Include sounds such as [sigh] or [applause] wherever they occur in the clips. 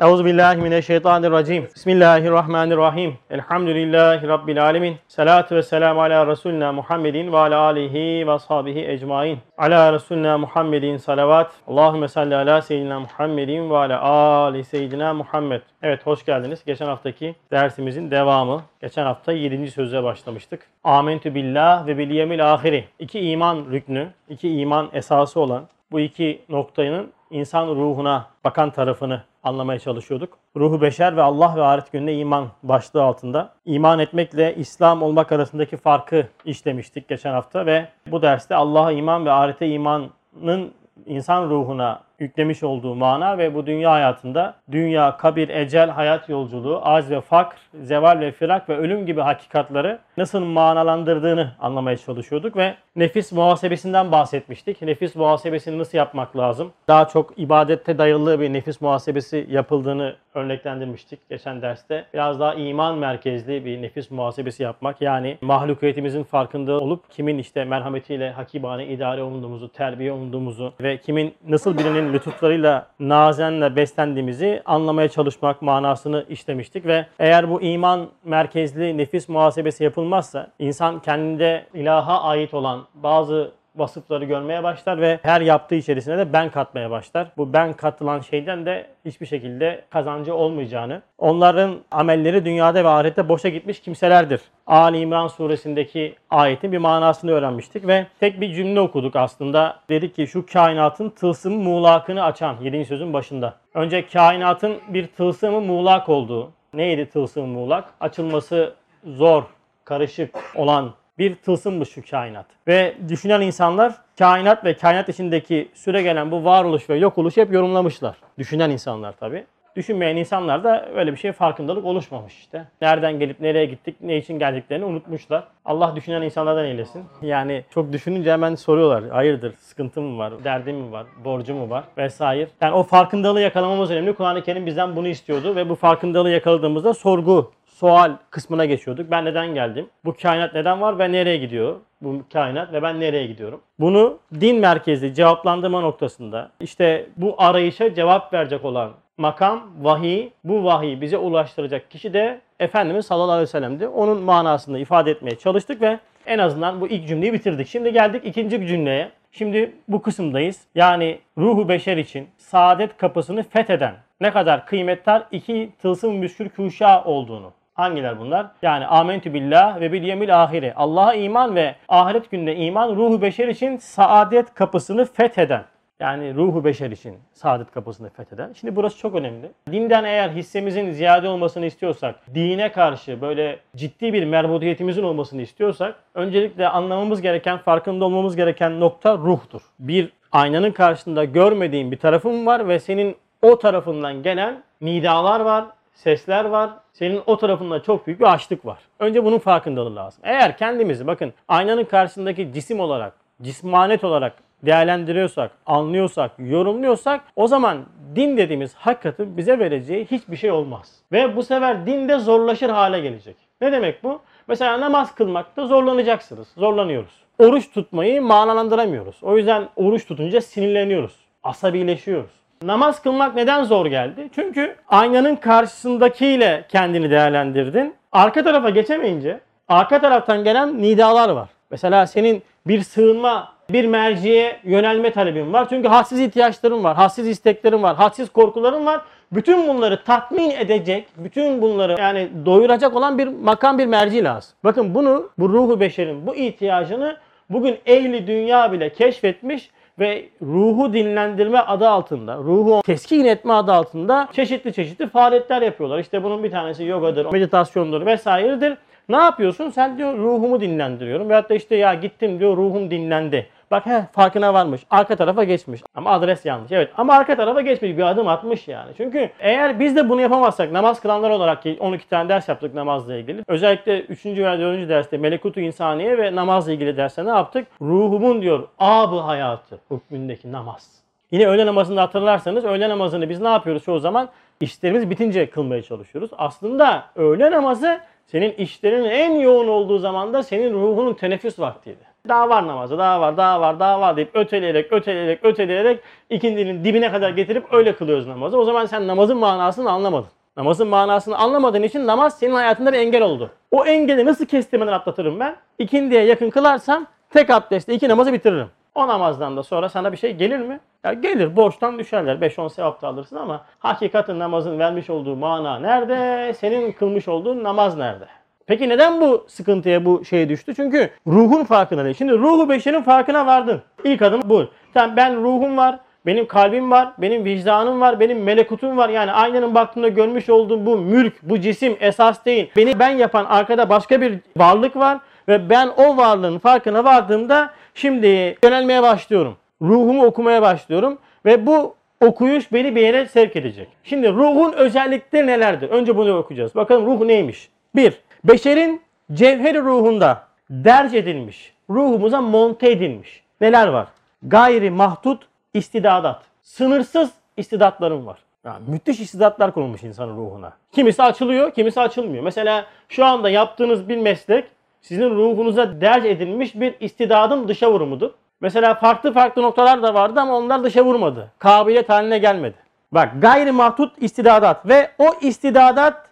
Euzu billahi mineşşeytanirracim. Bismillahirrahmanirrahim. Elhamdülillahi rabbil alamin. Salatu vesselamü ala resulina Muhammedin ve ala alihi ve ashabihi ecmaîn. Ala resulina Muhammedin salavat. Allahumme salli ala seyyidina Muhammedin ve ala ali seyyidina Muhammed. Evet hoş geldiniz. Geçen haftaki dersimizin devamı. Geçen hafta 7. sözle başlamıştık. Amentü billah ve bil yevmil ahiri. İki iman rüknü, iki iman esası olan bu iki noktanın insan ruhuna bakan tarafını anlamaya çalışıyorduk. Ruhu beşer ve Allah ve ahiret gününe iman başlığı altında. İman etmekle İslam olmak arasındaki farkı işlemiştik geçen hafta ve bu derste Allah'a iman ve ahirete imanın insan ruhuna yüklemiş olduğu mana ve bu dünya hayatında dünya, kabir, ecel, hayat yolculuğu, az ve fakr, zeval ve firak ve ölüm gibi hakikatları nasıl manalandırdığını anlamaya çalışıyorduk ve nefis muhasebesinden bahsetmiştik. Nefis muhasebesini nasıl yapmak lazım? Daha çok ibadette dayalı bir nefis muhasebesi yapıldığını örneklendirmiştik geçen derste. Biraz daha iman merkezli bir nefis muhasebesi yapmak. Yani mahlukiyetimizin farkında olup kimin işte merhametiyle hakibane idare olunduğumuzu, terbiye olunduğumuzu ve kimin nasıl birinin lütuflarıyla nazenle beslendiğimizi anlamaya çalışmak manasını işlemiştik ve eğer bu iman merkezli nefis muhasebesi yapılmazsa insan kendinde ilaha ait olan bazı vasıfları görmeye başlar ve her yaptığı içerisine de ben katmaya başlar. Bu ben katılan şeyden de hiçbir şekilde kazancı olmayacağını, onların amelleri dünyada ve ahirette boşa gitmiş kimselerdir. Ali İmran suresindeki ayetin bir manasını öğrenmiştik ve tek bir cümle okuduk aslında. Dedik ki şu kainatın tılsım muğlakını açan 7. sözün başında. Önce kainatın bir tılsımı muğlak olduğu. Neydi tılsım muğlak? Açılması zor, karışık olan bir tılsımmış şu kainat. Ve düşünen insanlar kainat ve kainat içindeki süre gelen bu varoluş ve yok oluş hep yorumlamışlar. Düşünen insanlar tabi. Düşünmeyen insanlar da öyle bir şey farkındalık oluşmamış işte. Nereden gelip nereye gittik, ne için geldiklerini unutmuşlar. Allah düşünen insanlardan eylesin. Yani çok düşününce hemen soruyorlar. Hayırdır, sıkıntı mı var, derdim mi var, borcu mu var vesaire. Yani o farkındalığı yakalamamız önemli. Kur'an-ı Kerim bizden bunu istiyordu ve bu farkındalığı yakaladığımızda sorgu sual kısmına geçiyorduk. Ben neden geldim? Bu kainat neden var ve nereye gidiyor? Bu kainat ve ben nereye gidiyorum? Bunu din merkezli cevaplandırma noktasında işte bu arayışa cevap verecek olan makam, vahiy, bu vahiy bize ulaştıracak kişi de Efendimiz sallallahu aleyhi ve sellem'di. Onun manasını ifade etmeye çalıştık ve en azından bu ilk cümleyi bitirdik. Şimdi geldik ikinci cümleye. Şimdi bu kısımdayız. Yani ruhu beşer için saadet kapısını fetheden ne kadar kıymetli iki tılsım müskül kuşa olduğunu Hangiler bunlar? Yani amentü billah ve bil yemil ahire. Allah'a iman ve ahiret gününe iman ruhu beşer için saadet kapısını fetheden. Yani ruhu beşer için saadet kapısını fetheden. Şimdi burası çok önemli. Dinden eğer hissemizin ziyade olmasını istiyorsak, dine karşı böyle ciddi bir merbudiyetimizin olmasını istiyorsak, öncelikle anlamamız gereken, farkında olmamız gereken nokta ruhtur. Bir aynanın karşısında görmediğin bir tarafın var ve senin o tarafından gelen nidalar var, sesler var. Senin o tarafında çok büyük bir açlık var. Önce bunun farkındalığı lazım. Eğer kendimizi bakın aynanın karşısındaki cisim olarak, cismanet olarak değerlendiriyorsak, anlıyorsak, yorumluyorsak o zaman din dediğimiz hakikatin bize vereceği hiçbir şey olmaz. Ve bu sefer din de zorlaşır hale gelecek. Ne demek bu? Mesela namaz kılmakta zorlanacaksınız. Zorlanıyoruz. Oruç tutmayı manalandıramıyoruz. O yüzden oruç tutunca sinirleniyoruz. Asabileşiyoruz. Namaz kılmak neden zor geldi? Çünkü aynanın karşısındakiyle kendini değerlendirdin. Arka tarafa geçemeyince arka taraftan gelen nidalar var. Mesela senin bir sığınma, bir merciye yönelme talebin var. Çünkü hadsiz ihtiyaçların var, hadsiz isteklerin var, hadsiz korkuların var. Bütün bunları tatmin edecek, bütün bunları yani doyuracak olan bir makam bir merci lazım. Bakın bunu, bu ruhu beşerin bu ihtiyacını bugün ehli dünya bile keşfetmiş ve ruhu dinlendirme adı altında, ruhu teskin etme adı altında çeşitli çeşitli faaliyetler yapıyorlar. İşte bunun bir tanesi yogadır, meditasyondur vesairedir. Ne yapıyorsun? Sen diyor ruhumu dinlendiriyorum. Veyahut da işte ya gittim diyor ruhum dinlendi. Bak he farkına varmış. Arka tarafa geçmiş. Ama adres yanlış. Evet ama arka tarafa geçmiş. Bir adım atmış yani. Çünkü eğer biz de bunu yapamazsak namaz kılanlar olarak ki 12 tane ders yaptık namazla ilgili. Özellikle 3. veya 4. derste melekutu insaniye ve namazla ilgili derste ne yaptık? Ruhumun diyor abı hayatı hükmündeki namaz. Yine öğle namazında hatırlarsanız öğle namazını biz ne yapıyoruz çoğu zaman? İşlerimiz bitince kılmaya çalışıyoruz. Aslında öğle namazı senin işlerinin en yoğun olduğu zamanda senin ruhunun teneffüs vaktiydi. Daha var namazı, daha var, daha var, daha var deyip öteleyerek, öteleyerek, öteleyerek ikindinin dibine kadar getirip öyle kılıyoruz namazı. O zaman sen namazın manasını anlamadın. Namazın manasını anlamadığın için namaz senin hayatında bir engel oldu. O engeli nasıl kestirmeden atlatırım ben? İkindiye yakın kılarsam tek abdestle iki namazı bitiririm. O namazdan da sonra sana bir şey gelir mi? Ya gelir borçtan düşerler. 5-10 sevap da alırsın ama hakikatin namazın vermiş olduğu mana nerede? Senin kılmış olduğun namaz nerede? Peki neden bu sıkıntıya bu şey düştü? Çünkü ruhun farkına değil. Şimdi ruhu beşerin farkına vardın. İlk adım bu. Tamam ben ruhum var, benim kalbim var, benim vicdanım var, benim melekutum var. Yani aynanın baktığında görmüş olduğum bu mülk, bu cisim esas değil. Beni ben yapan arkada başka bir varlık var ve ben o varlığın farkına vardığımda şimdi yönelmeye başlıyorum. Ruhumu okumaya başlıyorum ve bu okuyuş beni bir yere sevk edecek. Şimdi ruhun özellikleri nelerdir? Önce bunu okuyacağız. Bakalım ruh neymiş? 1. Beşerin cevheri ruhunda derc edilmiş, ruhumuza monte edilmiş. Neler var? Gayri mahdut istidadat. Sınırsız istidatlarım var. Yani müthiş istidatlar konulmuş insanın ruhuna. Kimisi açılıyor, kimisi açılmıyor. Mesela şu anda yaptığınız bir meslek sizin ruhunuza derc edilmiş bir istidadın dışa vurumudur. Mesela farklı farklı noktalar da vardı ama onlar dışa vurmadı. Kabiliyet haline gelmedi. Bak gayri mahdut istidadat ve o istidadatta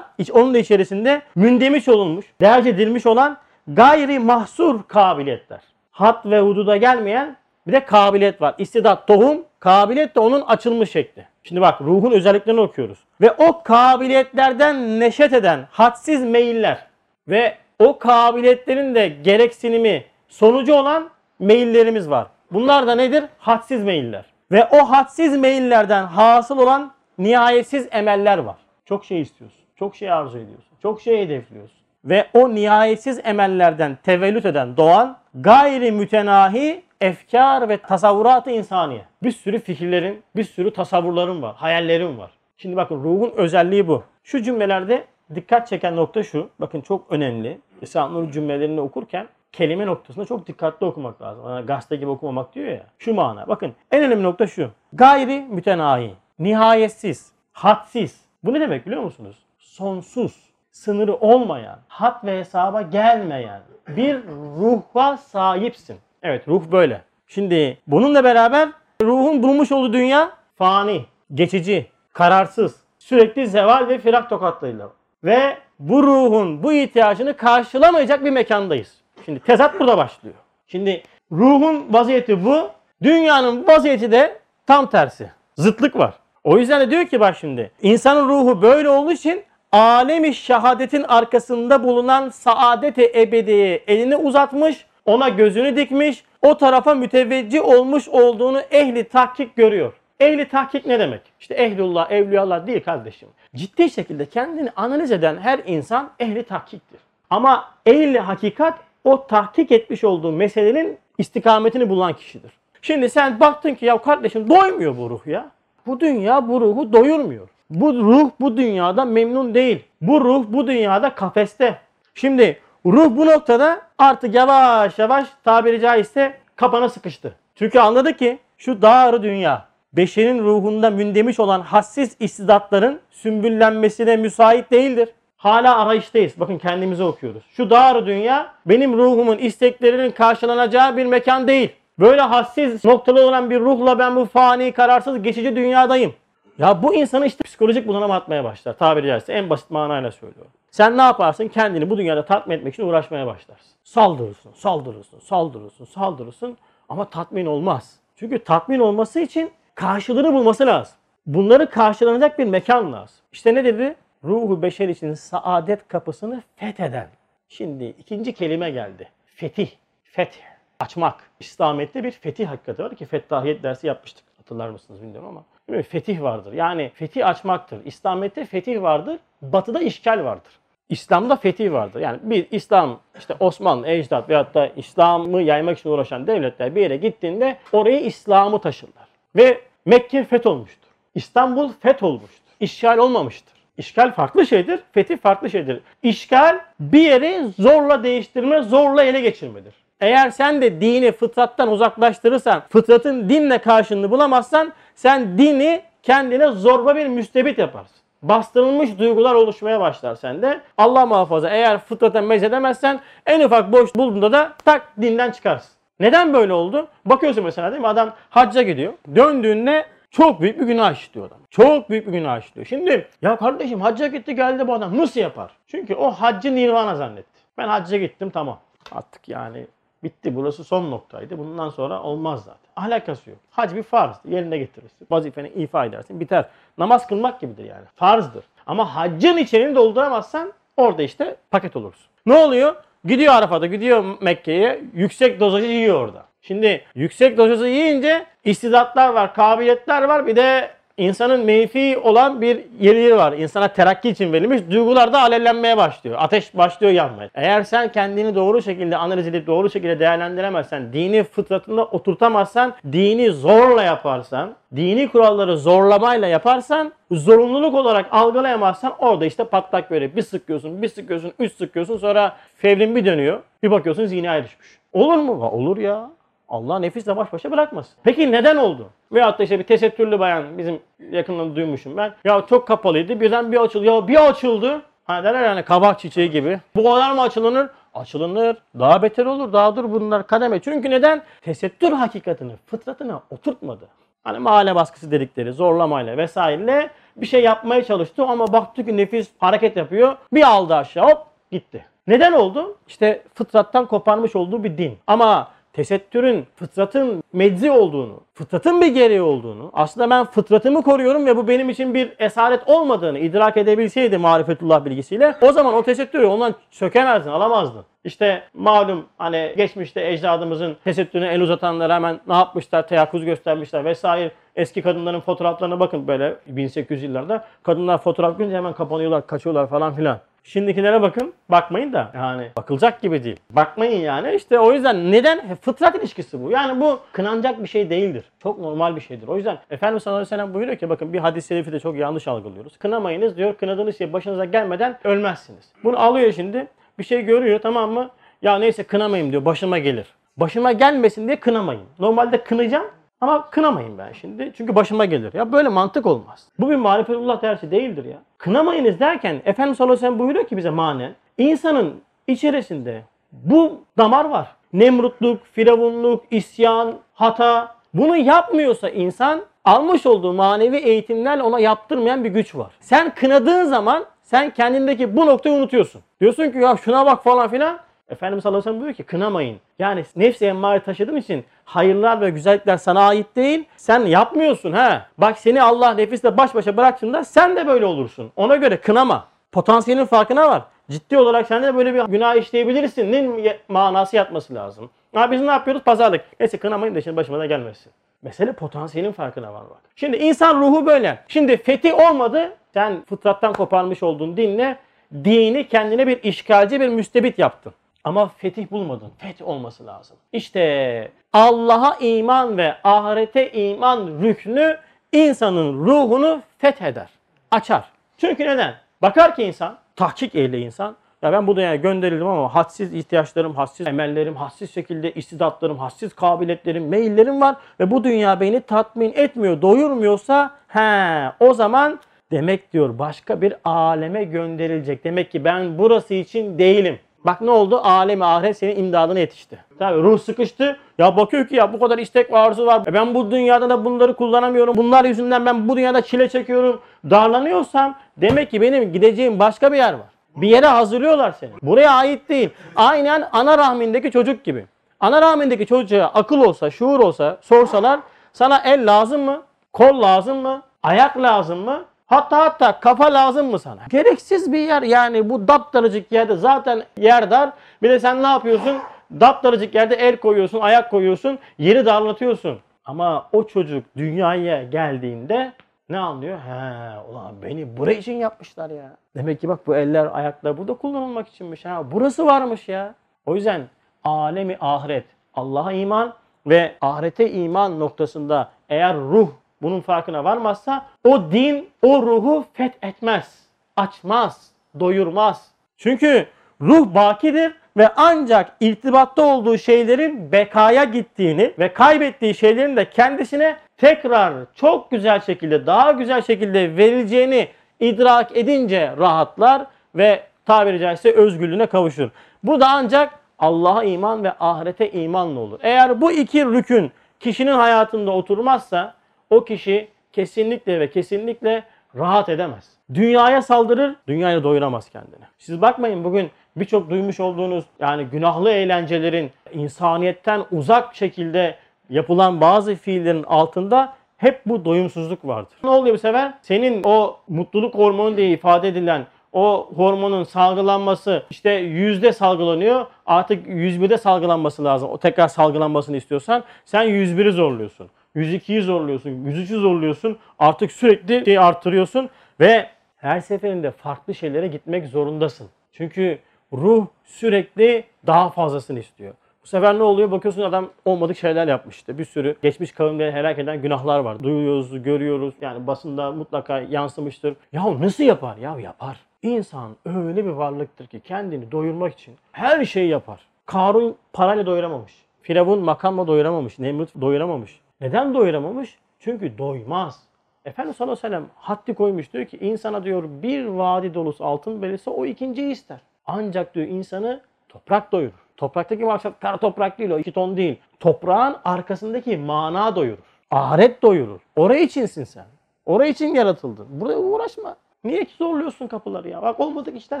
iç onun da içerisinde mündemiş olunmuş, derc edilmiş olan gayri mahsur kabiliyetler. Hat ve hududa gelmeyen bir de kabiliyet var. İstidat, tohum, kabiliyet de onun açılmış şekli. Şimdi bak ruhun özelliklerini okuyoruz. Ve o kabiliyetlerden neşet eden hadsiz meyiller ve o kabiliyetlerin de gereksinimi sonucu olan meyillerimiz var. Bunlar da nedir? Hadsiz meyiller. Ve o hadsiz meyillerden hasıl olan nihayetsiz emeller var. Çok şey istiyorsun. Çok şey arzu ediyorsun. Çok şey hedefliyorsun. Ve o nihayetsiz emellerden tevellüt eden doğan gayri mütenahi efkar ve tasavvurat-ı insaniye. Bir sürü fikirlerin, bir sürü tasavvurların var, hayallerin var. Şimdi bakın ruhun özelliği bu. Şu cümlelerde dikkat çeken nokta şu. Bakın çok önemli. Esra Nur cümlelerini okurken kelime noktasında çok dikkatli okumak lazım. Yani gazete gibi okumamak diyor ya. Şu mana. Bakın en önemli nokta şu. Gayri mütenahi, nihayetsiz, hadsiz. Bu ne demek biliyor musunuz? Sonsuz, sınırı olmayan, hat ve hesaba gelmeyen bir ruha sahipsin. Evet ruh böyle. Şimdi bununla beraber ruhun bulmuş olduğu dünya fani, geçici, kararsız, sürekli zeval ve firak tokatlarıyla. Ve bu ruhun bu ihtiyacını karşılamayacak bir mekandayız. Şimdi tezat burada başlıyor. Şimdi ruhun vaziyeti bu. Dünyanın vaziyeti de tam tersi. Zıtlık var. O yüzden de diyor ki bak şimdi insanın ruhu böyle olduğu için alemi şehadetin arkasında bulunan saadeti ebediye elini uzatmış, ona gözünü dikmiş, o tarafa müteveccih olmuş olduğunu ehli tahkik görüyor. Ehli tahkik ne demek? İşte ehlullah, evliyallah değil kardeşim. Ciddi şekilde kendini analiz eden her insan ehli tahkiktir. Ama ehli hakikat o tahkik etmiş olduğu meselenin istikametini bulan kişidir. Şimdi sen baktın ki ya kardeşim doymuyor bu ruh ya. Bu dünya bu ruhu doyurmuyor. Bu ruh bu dünyada memnun değil. Bu ruh bu dünyada kafeste. Şimdi ruh bu noktada artık yavaş yavaş tabiri caizse kapana sıkıştı. Çünkü anladı ki şu dağarı dünya beşerin ruhunda mündemiş olan hassiz istidatların sümbüllenmesine müsait değildir. Hala arayıştayız. Bakın kendimize okuyoruz. Şu dağarı dünya benim ruhumun isteklerinin karşılanacağı bir mekan değil. Böyle hassiz noktalı olan bir ruhla ben bu fani, kararsız, geçici dünyadayım. Ya bu insanı işte psikolojik bunalama atmaya başlar. Tabiri caizse en basit manayla söylüyorum. Sen ne yaparsın? Kendini bu dünyada tatmin etmek için uğraşmaya başlarsın. Saldırırsın, saldırırsın, saldırırsın, saldırırsın ama tatmin olmaz. Çünkü tatmin olması için karşılığını bulması lazım. Bunları karşılanacak bir mekan lazım. İşte ne dedi? Ruhu beşer için saadet kapısını fetheden. Şimdi ikinci kelime geldi. Fetih. Fetih. Açmak. İslamiyet'te bir fetih hakikati var ki fettahiyet dersi yapmıştık. Hatırlar mısınız bilmiyorum ama. Değil? Fetih vardır. Yani fetih açmaktır. İslamiyet'te fetih vardır. Batı'da işgal vardır. İslam'da fetih vardır. Yani bir İslam işte Osmanlı, Ecdat veyahut da İslam'ı yaymak için uğraşan devletler bir yere gittiğinde oraya İslam'ı taşırlar. Ve Mekke fetholmuştur. İstanbul fetholmuştur. İşgal olmamıştır. İşgal farklı şeydir, fetih farklı şeydir. İşgal bir yeri zorla değiştirme, zorla ele geçirmedir. Eğer sen de dini fıtrattan uzaklaştırırsan, fıtratın dinle karşılığını bulamazsan sen dini kendine zorba bir müstebit yaparsın. bastırılmış duygular oluşmaya başlar sende. Allah muhafaza eğer fıtrata mezedemezsen en ufak boş bulduğunda da tak dinden çıkarsın. Neden böyle oldu? Bakıyorsun mesela değil mi adam hacca gidiyor. Döndüğünde çok büyük bir günah işliyor adam. Çok büyük bir günah işliyor. Şimdi ya kardeşim hacca gitti geldi bu adam nasıl yapar? Çünkü o haccı nirvana zannetti. Ben hacca gittim tamam. Artık yani bitti burası son noktaydı. Bundan sonra olmaz zaten. Alakası yok. Hac bir farz. Yerine getirirsin. Vazifeni ifa edersin. Biter. Namaz kılmak gibidir yani. Farzdır. Ama haccın içeriğini dolduramazsan orada işte paket olursun. Ne oluyor? Gidiyor Arafat'a, gidiyor Mekke'ye. Yüksek dozajı yiyor orada. Şimdi yüksek dozajı yiyince istidatlar var, kabiliyetler var. Bir de insanın menfi olan bir yeri var. İnsana terakki için verilmiş. Duygular da alevlenmeye başlıyor. Ateş başlıyor yanmaya. Eğer sen kendini doğru şekilde analiz edip doğru şekilde değerlendiremezsen, dini fıtratında oturtamazsan, dini zorla yaparsan, dini kuralları zorlamayla yaparsan, zorunluluk olarak algılayamazsan orada işte patlak böyle bir sıkıyorsun, bir sıkıyorsun, üç sıkıyorsun sonra fevrin bir dönüyor. Bir bakıyorsun zihni ayrışmış. Olur mu? Olur ya. Allah nefisle baş başa bırakmasın. Peki neden oldu? Veyahut da işte bir tesettürlü bayan bizim yakından duymuşum ben. Ya çok kapalıydı birden bir açıldı. Ya bir açıldı. Hani derler yani kabak çiçeği gibi. Bu kadar mı açılınır? Açılınır. Daha beter olur. Daha dur bunlar kademe. Çünkü neden? Tesettür hakikatini, fıtratına oturtmadı. Hani mahalle baskısı dedikleri zorlamayla vesaireyle bir şey yapmaya çalıştı ama baktı ki nefis hareket yapıyor. Bir aldı aşağı hop gitti. Neden oldu? İşte fıtrattan koparmış olduğu bir din. Ama tesettürün fıtratın meczi olduğunu, fıtratın bir gereği olduğunu, aslında ben fıtratımı koruyorum ve bu benim için bir esaret olmadığını idrak edebilseydi marifetullah bilgisiyle o zaman o tesettürü ondan sökemezdin, alamazdın. İşte malum hani geçmişte ecdadımızın tesettürüne el uzatanlar hemen ne yapmışlar, teyakkuz göstermişler vesaire. Eski kadınların fotoğraflarına bakın böyle 1800 yıllarda. Kadınlar fotoğraf görünce hemen kapanıyorlar, kaçıyorlar falan filan. Şimdikilere bakın. Bakmayın da yani bakılacak gibi değil. Bakmayın yani. İşte o yüzden neden? Fıtrat ilişkisi bu. Yani bu kınanacak bir şey değildir. Çok normal bir şeydir. O yüzden Efendimiz sallallahu aleyhi ve sellem buyuruyor ki bakın bir hadis-i şerifi de çok yanlış algılıyoruz. Kınamayınız diyor. Kınadığınız şey başınıza gelmeden ölmezsiniz. Bunu alıyor şimdi. Bir şey görüyor tamam mı? Ya neyse kınamayayım diyor. Başıma gelir. Başıma gelmesin diye kınamayın. Normalde kınayacağım ama kınamayın ben şimdi. Çünkü başıma gelir. Ya böyle mantık olmaz. Bu bir marifetullah dersi değildir ya. Kınamayınız derken Efendimiz sallallahu aleyhi ve sellem buyuruyor ki bize manen. insanın içerisinde bu damar var. Nemrutluk, firavunluk, isyan, hata. Bunu yapmıyorsa insan almış olduğu manevi eğitimlerle ona yaptırmayan bir güç var. Sen kınadığın zaman sen kendindeki bu noktayı unutuyorsun. Diyorsun ki ya şuna bak falan filan. Efendimiz sallallahu aleyhi ve sellem diyor ki kınamayın. Yani nefsi emmare taşıdığın için hayırlar ve güzellikler sana ait değil. Sen yapmıyorsun ha. Bak seni Allah nefisle baş başa bıraktığında sen de böyle olursun. Ona göre kınama. Potansiyelin farkına var. Ciddi olarak sen de böyle bir günah işleyebilirsin. Ne manası yatması lazım. Ha biz ne yapıyoruz? Pazarlık. Neyse kınamayın da şimdi başıma da gelmesin. Mesele potansiyelin farkına var bak. Şimdi insan ruhu böyle. Şimdi fethi olmadı. Sen fıtrattan koparmış olduğun dinle dini kendine bir işgalci bir müstebit yaptın. Ama fetih bulmadın. Fetih olması lazım. İşte Allah'a iman ve ahirete iman rüknü insanın ruhunu fetheder. Açar. Çünkü neden? Bakar ki insan, tahkik ehli insan, ya ben bu dünyaya gönderildim ama hadsiz ihtiyaçlarım, hadsiz emellerim, hadsiz şekilde istidatlarım, hadsiz kabiliyetlerim, meyillerim var ve bu dünya beni tatmin etmiyor, doyurmuyorsa he o zaman demek diyor başka bir aleme gönderilecek. Demek ki ben burası için değilim. Bak ne oldu? Alemi ahiret senin imdadına yetişti. Tabii ruh sıkıştı. Ya bakıyor ki ya bu kadar istek ve arzu var. E ben bu dünyada da bunları kullanamıyorum. Bunlar yüzünden ben bu dünyada çile çekiyorum. Darlanıyorsam demek ki benim gideceğim başka bir yer var. Bir yere hazırlıyorlar seni. Buraya ait değil. Aynen ana rahmindeki çocuk gibi. Ana rahmindeki çocuğa akıl olsa, şuur olsa sorsalar sana el lazım mı? Kol lazım mı? Ayak lazım mı? Hatta hatta kafa lazım mı sana? Gereksiz bir yer yani bu daptarıcık yerde zaten yer dar. Bir de sen ne yapıyorsun? Daptarıcık yerde el koyuyorsun, ayak koyuyorsun, yeri darlatıyorsun. Ama o çocuk dünyaya geldiğinde ne anlıyor? He ulan beni buraya için yapmışlar ya. Demek ki bak bu eller ayaklar burada kullanılmak içinmiş. Ha burası varmış ya. O yüzden alemi ahiret, Allah'a iman ve ahirete iman noktasında eğer ruh bunun farkına varmazsa o din o ruhu fethetmez, açmaz, doyurmaz. Çünkü ruh bakidir ve ancak irtibatta olduğu şeylerin bekaya gittiğini ve kaybettiği şeylerin de kendisine tekrar çok güzel şekilde, daha güzel şekilde verileceğini idrak edince rahatlar ve tabiri caizse özgürlüğüne kavuşur. Bu da ancak Allah'a iman ve ahirete imanla olur. Eğer bu iki rükün kişinin hayatında oturmazsa o kişi kesinlikle ve kesinlikle rahat edemez. Dünyaya saldırır, dünyaya doyuramaz kendini. Siz bakmayın bugün birçok duymuş olduğunuz yani günahlı eğlencelerin insaniyetten uzak şekilde yapılan bazı fiillerin altında hep bu doyumsuzluk vardır. Ne oluyor bu sefer? Senin o mutluluk hormonu diye ifade edilen o hormonun salgılanması işte yüzde salgılanıyor. Artık 101'de salgılanması lazım. O tekrar salgılanmasını istiyorsan sen 101'i zorluyorsun. 102'yi zorluyorsun, 103'ü zorluyorsun. Artık sürekli şey artırıyorsun ve her seferinde farklı şeylere gitmek zorundasın. Çünkü ruh sürekli daha fazlasını istiyor. Bu sefer ne oluyor? Bakıyorsun adam olmadık şeyler yapmış işte. Bir sürü geçmiş kavimleri helak eden günahlar var. Duyuyoruz, görüyoruz. Yani basında mutlaka yansımıştır. Ya nasıl yapar? Ya yapar. İnsan öyle bir varlıktır ki kendini doyurmak için her şeyi yapar. Karun parayla doyuramamış. Firavun makamla doyuramamış. Nemrut doyuramamış. Neden doyuramamış? Çünkü doymaz. Efendimiz sallallahu aleyhi ve sellem haddi koymuş diyor ki insana diyor bir vadi dolusu altın verirse o ikinciyi ister. Ancak diyor insanı toprak doyurur. Topraktaki maksat kara toprak değil o iki ton değil. Toprağın arkasındaki mana doyurur. Ahiret doyurur. Oraya içinsin sen. Oraya için yaratıldın. Buraya uğraşma. Niye ki zorluyorsun kapıları ya? Bak olmadık işler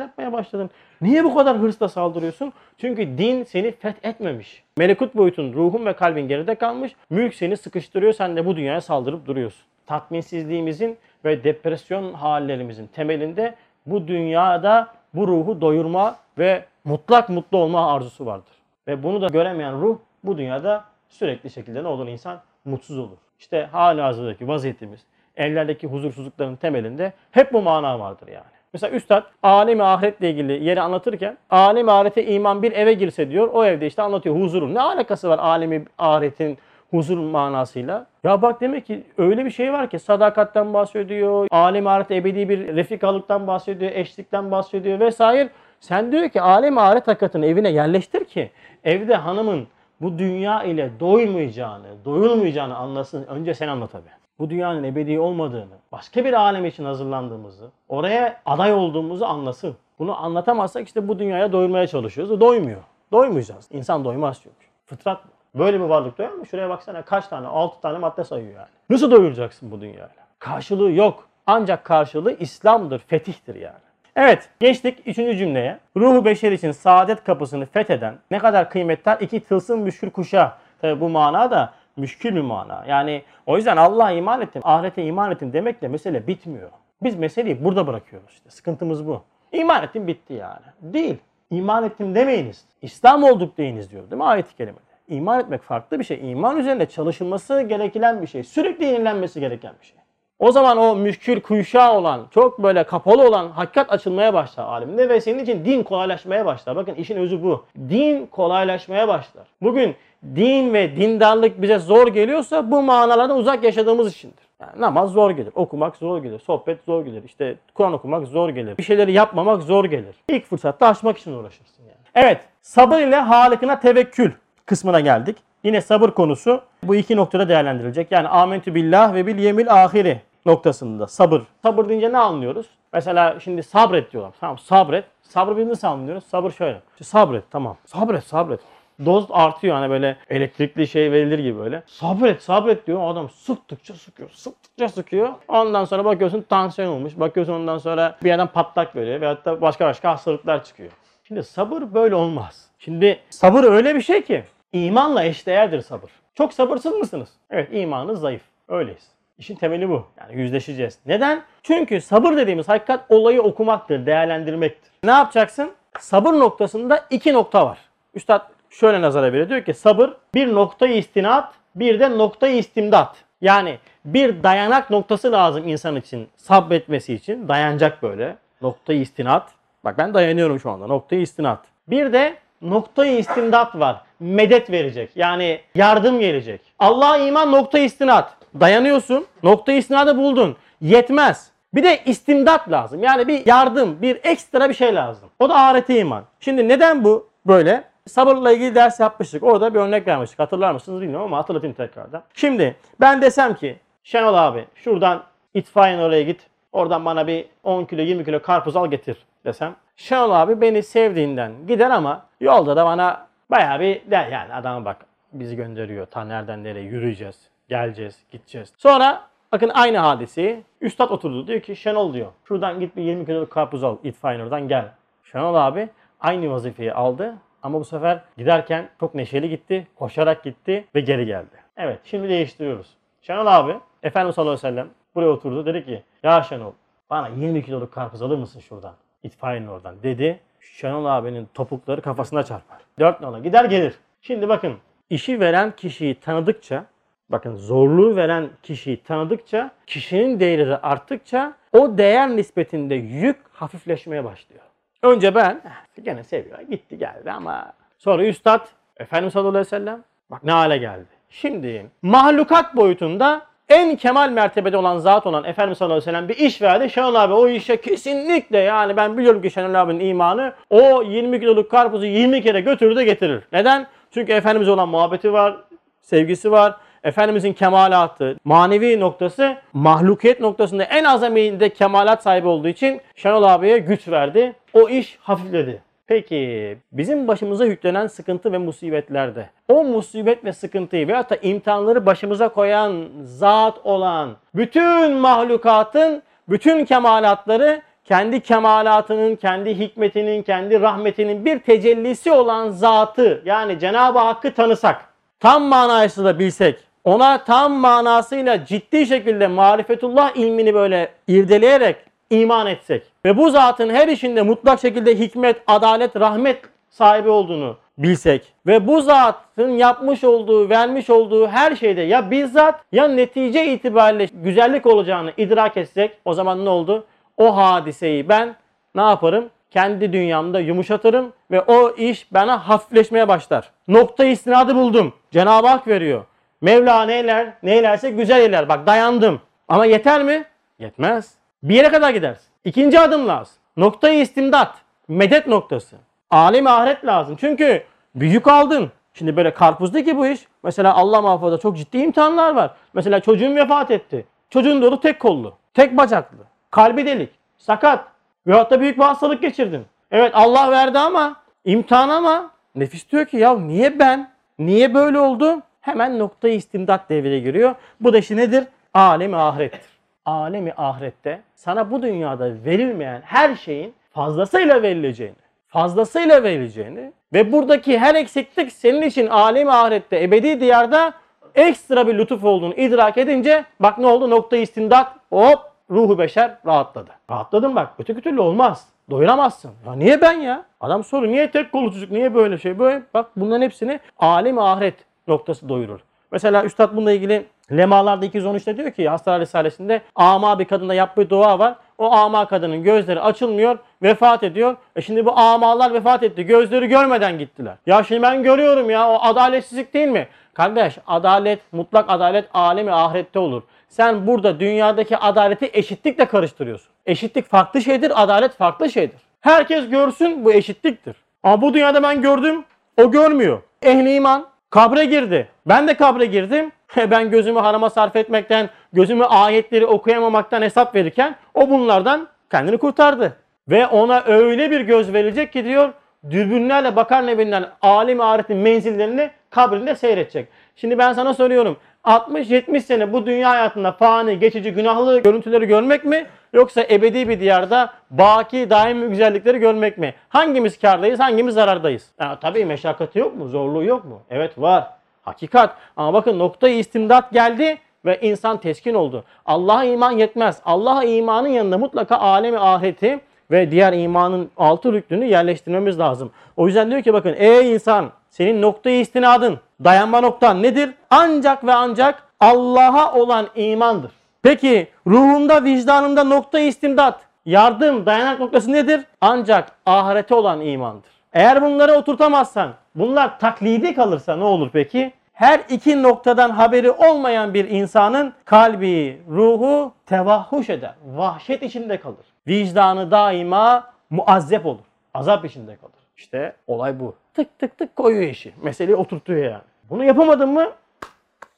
yapmaya başladın. Niye bu kadar hırsla saldırıyorsun? Çünkü din seni fethetmemiş. Melekut boyutun, ruhun ve kalbin geride kalmış. Mülk seni sıkıştırıyor. Sen de bu dünyaya saldırıp duruyorsun. Tatminsizliğimizin ve depresyon hallerimizin temelinde bu dünyada bu ruhu doyurma ve mutlak mutlu olma arzusu vardır. Ve bunu da göremeyen ruh bu dünyada sürekli şekilde ne olur insan mutsuz olur. İşte hali hazırdaki vaziyetimiz, evlerdeki huzursuzlukların temelinde hep bu mana vardır yani. Mesela Üstad alemi ahiretle ilgili yeri anlatırken alemi ahirete iman bir eve girse diyor. O evde işte anlatıyor huzurun. Ne alakası var alemi ahiretin huzur manasıyla? Ya bak demek ki öyle bir şey var ki sadakatten bahsediyor. Alemi ahirete ebedi bir refikalıktan bahsediyor. Eşlikten bahsediyor vesaire. Sen diyor ki alem ahiret hakikatini evine yerleştir ki evde hanımın bu dünya ile doymayacağını, doyulmayacağını anlasın. Önce sen anla tabii. Bu dünyanın ebedi olmadığını, başka bir alem için hazırlandığımızı, oraya aday olduğumuzu anlasın. Bunu anlatamazsak işte bu dünyaya doyurmaya çalışıyoruz. Doymuyor. Doymayacağız. İnsan doymaz çünkü. Fıtrat bu. Böyle bir varlık doyar mı? Şuraya baksana kaç tane? 6 tane madde sayıyor yani. Nasıl doyuracaksın bu dünyayla? Karşılığı yok. Ancak karşılığı İslam'dır, fetihtir yani. Evet geçtik üçüncü cümleye. Ruhu beşer için saadet kapısını fetheden ne kadar kıymetli iki tılsım müşkül kuşa. Tabi bu mana da müşkül bir mana. Yani o yüzden Allah'a iman ettim, ahirete iman ettim demekle mesele bitmiyor. Biz meseleyi burada bırakıyoruz işte. Sıkıntımız bu. İman ettim bitti yani. Değil. İman ettim demeyiniz. İslam olduk deyiniz diyor değil mi ayet-i kerimede. İman etmek farklı bir şey. İman üzerinde çalışılması gereken bir şey. Sürekli yenilenmesi gereken bir şey. O zaman o müşkül kuyuşağı olan, çok böyle kapalı olan hakikat açılmaya başlar alemde ve senin için din kolaylaşmaya başlar. Bakın işin özü bu. Din kolaylaşmaya başlar. Bugün din ve dindarlık bize zor geliyorsa bu manalardan uzak yaşadığımız içindir. Yani namaz zor gelir, okumak zor gelir, sohbet zor gelir, işte Kur'an okumak zor gelir, bir şeyleri yapmamak zor gelir. İlk fırsatta aşmak için uğraşırsın yani. Evet, sabır ile halikine tevekkül kısmına geldik. Yine sabır konusu bu iki noktada değerlendirilecek. Yani amentü billah ve bil yemil ahiri noktasında sabır. Sabır deyince ne anlıyoruz? Mesela şimdi sabret diyorlar. Tamam sabret. Sabrı biz nasıl anlıyoruz? Sabır şöyle. İşte sabret tamam. Sabret sabret. Doz artıyor hani böyle elektrikli şey verilir gibi böyle. Sabret sabret diyor adam sıktıkça sıkıyor sıktıkça sıkıyor. Ondan sonra bakıyorsun tansiyon olmuş. Bakıyorsun ondan sonra bir yerden patlak veriyor veyahut da başka başka hastalıklar çıkıyor. Şimdi sabır böyle olmaz. Şimdi sabır öyle bir şey ki imanla eşdeğerdir sabır. Çok sabırsız mısınız? Evet imanınız zayıf. Öyleyiz. İşin temeli bu. Yani yüzleşeceğiz. Neden? Çünkü sabır dediğimiz hakikat olayı okumaktır, değerlendirmektir. Ne yapacaksın? Sabır noktasında iki nokta var. Üstad şöyle nazara veriyor. Diyor ki sabır bir noktayı istinat, bir de noktayı istimdat. Yani bir dayanak noktası lazım insan için sabretmesi için. Dayanacak böyle. Noktayı istinat. Bak ben dayanıyorum şu anda. Noktayı istinat. Bir de noktayı istimdat var. Medet verecek. Yani yardım gelecek. Allah'a iman nokta istinat. Dayanıyorsun. Nokta istinadı buldun. Yetmez. Bir de istimdat lazım. Yani bir yardım, bir ekstra bir şey lazım. O da ahirete iman. Şimdi neden bu böyle? Sabırla ilgili ders yapmıştık. Orada bir örnek vermiştik. Hatırlar mısınız bilmiyorum ama hatırlatayım tekrardan. Şimdi ben desem ki Şenol abi şuradan itfaiyenin oraya git. Oradan bana bir 10 kilo 20 kilo karpuz al getir desem. Şenol abi beni sevdiğinden gider ama yolda da bana bayağı bir der yani adama bak bizi gönderiyor. Ta nereden nereye yürüyeceğiz, geleceğiz, gideceğiz. Sonra bakın aynı hadiseyi Üstad oturdu diyor ki Şenol diyor şuradan git bir 20 kilo karpuz al itfaiye oradan gel. Şenol abi aynı vazifeyi aldı ama bu sefer giderken çok neşeli gitti, koşarak gitti ve geri geldi. Evet şimdi değiştiriyoruz. Şenol abi Efendimiz sallallahu aleyhi ve sellem buraya oturdu dedi ki ya Şenol bana 20 kiloluk karpuz alır mısın şuradan? İtfaiyenin oradan dedi. Şenol abinin topukları kafasına çarpar. Dört nala gider gelir. Şimdi bakın işi veren kişiyi tanıdıkça bakın zorluğu veren kişiyi tanıdıkça kişinin değeri de arttıkça o değer nispetinde yük hafifleşmeye başlıyor. Önce ben "Eh, gene seviyor gitti geldi ama sonra üstad Efendimiz sallallahu aleyhi ve sellem bak ne hale geldi. Şimdi mahlukat boyutunda en kemal mertebede olan zat olan Efendimiz sallallahu aleyhi ve sellem bir iş verdi. Şenol abi o işe kesinlikle yani ben biliyorum ki Şenol abinin imanı o 20 kiloluk karpuzu 20 kere götürür de getirir. Neden? Çünkü Efendimiz'e olan muhabbeti var, sevgisi var. Efendimizin kemalatı, manevi noktası mahlukiyet noktasında en azaminde kemalat sahibi olduğu için Şenol abiye güç verdi. O iş hafifledi. Peki bizim başımıza yüklenen sıkıntı ve musibetlerde o musibet ve sıkıntıyı veyahut da imtihanları başımıza koyan zat olan bütün mahlukatın bütün kemalatları kendi kemalatının, kendi hikmetinin, kendi rahmetinin bir tecellisi olan zatı yani Cenab-ı Hakk'ı tanısak, tam manasıyla bilsek, ona tam manasıyla ciddi şekilde marifetullah ilmini böyle irdeleyerek iman etsek ve bu zatın her işinde mutlak şekilde hikmet, adalet, rahmet sahibi olduğunu bilsek ve bu zatın yapmış olduğu, vermiş olduğu her şeyde ya bizzat ya netice itibariyle güzellik olacağını idrak etsek o zaman ne oldu? O hadiseyi ben ne yaparım? Kendi dünyamda yumuşatırım ve o iş bana hafifleşmeye başlar. Nokta istinadı buldum. Cenab-ı Hak veriyor. Mevla neyler? Neylerse güzel eyler. Bak dayandım. Ama yeter mi? Yetmez. Bir yere kadar gidersin. İkinci adım lazım. Noktayı istimdat. Medet noktası. Alim ahiret lazım. Çünkü büyük aldın. Şimdi böyle karpuz değil ki bu iş. Mesela Allah muhafaza çok ciddi imtihanlar var. Mesela çocuğun vefat etti. Çocuğun doğru tek kollu, tek bacaklı, kalbi delik, sakat veyahut da büyük bir hastalık geçirdin. Evet Allah verdi ama imtihan ama nefis diyor ki ya niye ben? Niye böyle oldu? Hemen noktayı istimdat devreye giriyor. Bu da işte nedir? Alemi ahirettir. Alemi ahirette sana bu dünyada verilmeyen her şeyin fazlasıyla verileceğini, fazlasıyla verileceğini ve buradaki her eksiklik senin için alemi ahirette, ebedi diyarda ekstra bir lütuf olduğunu idrak edince bak ne oldu? Noktayı istimdat hop ruhu beşer rahatladı. Rahatladın bak. Öteki türlü olmaz. Doyuramazsın. Ya niye ben ya? Adam soruyor niye tek kolu çocuk niye böyle şey böyle? Bak bunların hepsini alem ahiret noktası doyurur. Mesela Üstad bununla ilgili Lemalarda 213'te diyor ki Hastane Risalesi'nde ama bir kadında yaptığı dua var. O ama kadının gözleri açılmıyor, vefat ediyor. E şimdi bu amalar vefat etti. Gözleri görmeden gittiler. Ya şimdi ben görüyorum ya o adaletsizlik değil mi? Kardeş adalet, mutlak adalet alemi ahirette olur. Sen burada dünyadaki adaleti eşitlikle karıştırıyorsun. Eşitlik farklı şeydir, adalet farklı şeydir. Herkes görsün bu eşitliktir. Ama bu dünyada ben gördüm, o görmüyor. Ehli iman kabre girdi. Ben de kabre girdim. [laughs] Ben gözümü harama sarf etmekten, gözümü ayetleri okuyamamaktan hesap verirken o bunlardan kendini kurtardı. Ve ona öyle bir göz verilecek ki diyor dürbünlerle bakar nevinden alim ahiretin menzillerini kabrinde seyredecek. Şimdi ben sana soruyorum 60-70 sene bu dünya hayatında fani, geçici, günahlı görüntüleri görmek mi? Yoksa ebedi bir diyarda baki, daimi güzellikleri görmek mi? Hangimiz kardayız, hangimiz zarardayız? Ya, tabii meşakkatı yok mu? Zorluğu yok mu? Evet var. Hakikat. Ama bakın noktayı istimdat geldi ve insan teskin oldu. Allah'a iman yetmez. Allah'a imanın yanında mutlaka alemi ahireti ve diğer imanın altı rüknünü yerleştirmemiz lazım. O yüzden diyor ki bakın ey insan senin noktayı istinadın, dayanma noktan nedir? Ancak ve ancak Allah'a olan imandır. Peki ruhunda, vicdanında noktayı istimdat, yardım, dayanak noktası nedir? Ancak ahirete olan imandır. Eğer bunları oturtamazsan, bunlar taklidi kalırsa ne olur peki? Her iki noktadan haberi olmayan bir insanın kalbi, ruhu tevahhuş eder. Vahşet içinde kalır. Vicdanı daima muazzep olur. Azap içinde kalır. İşte olay bu. Tık tık tık koyuyor işi. Meseleyi oturtuyor yani. Bunu yapamadın mı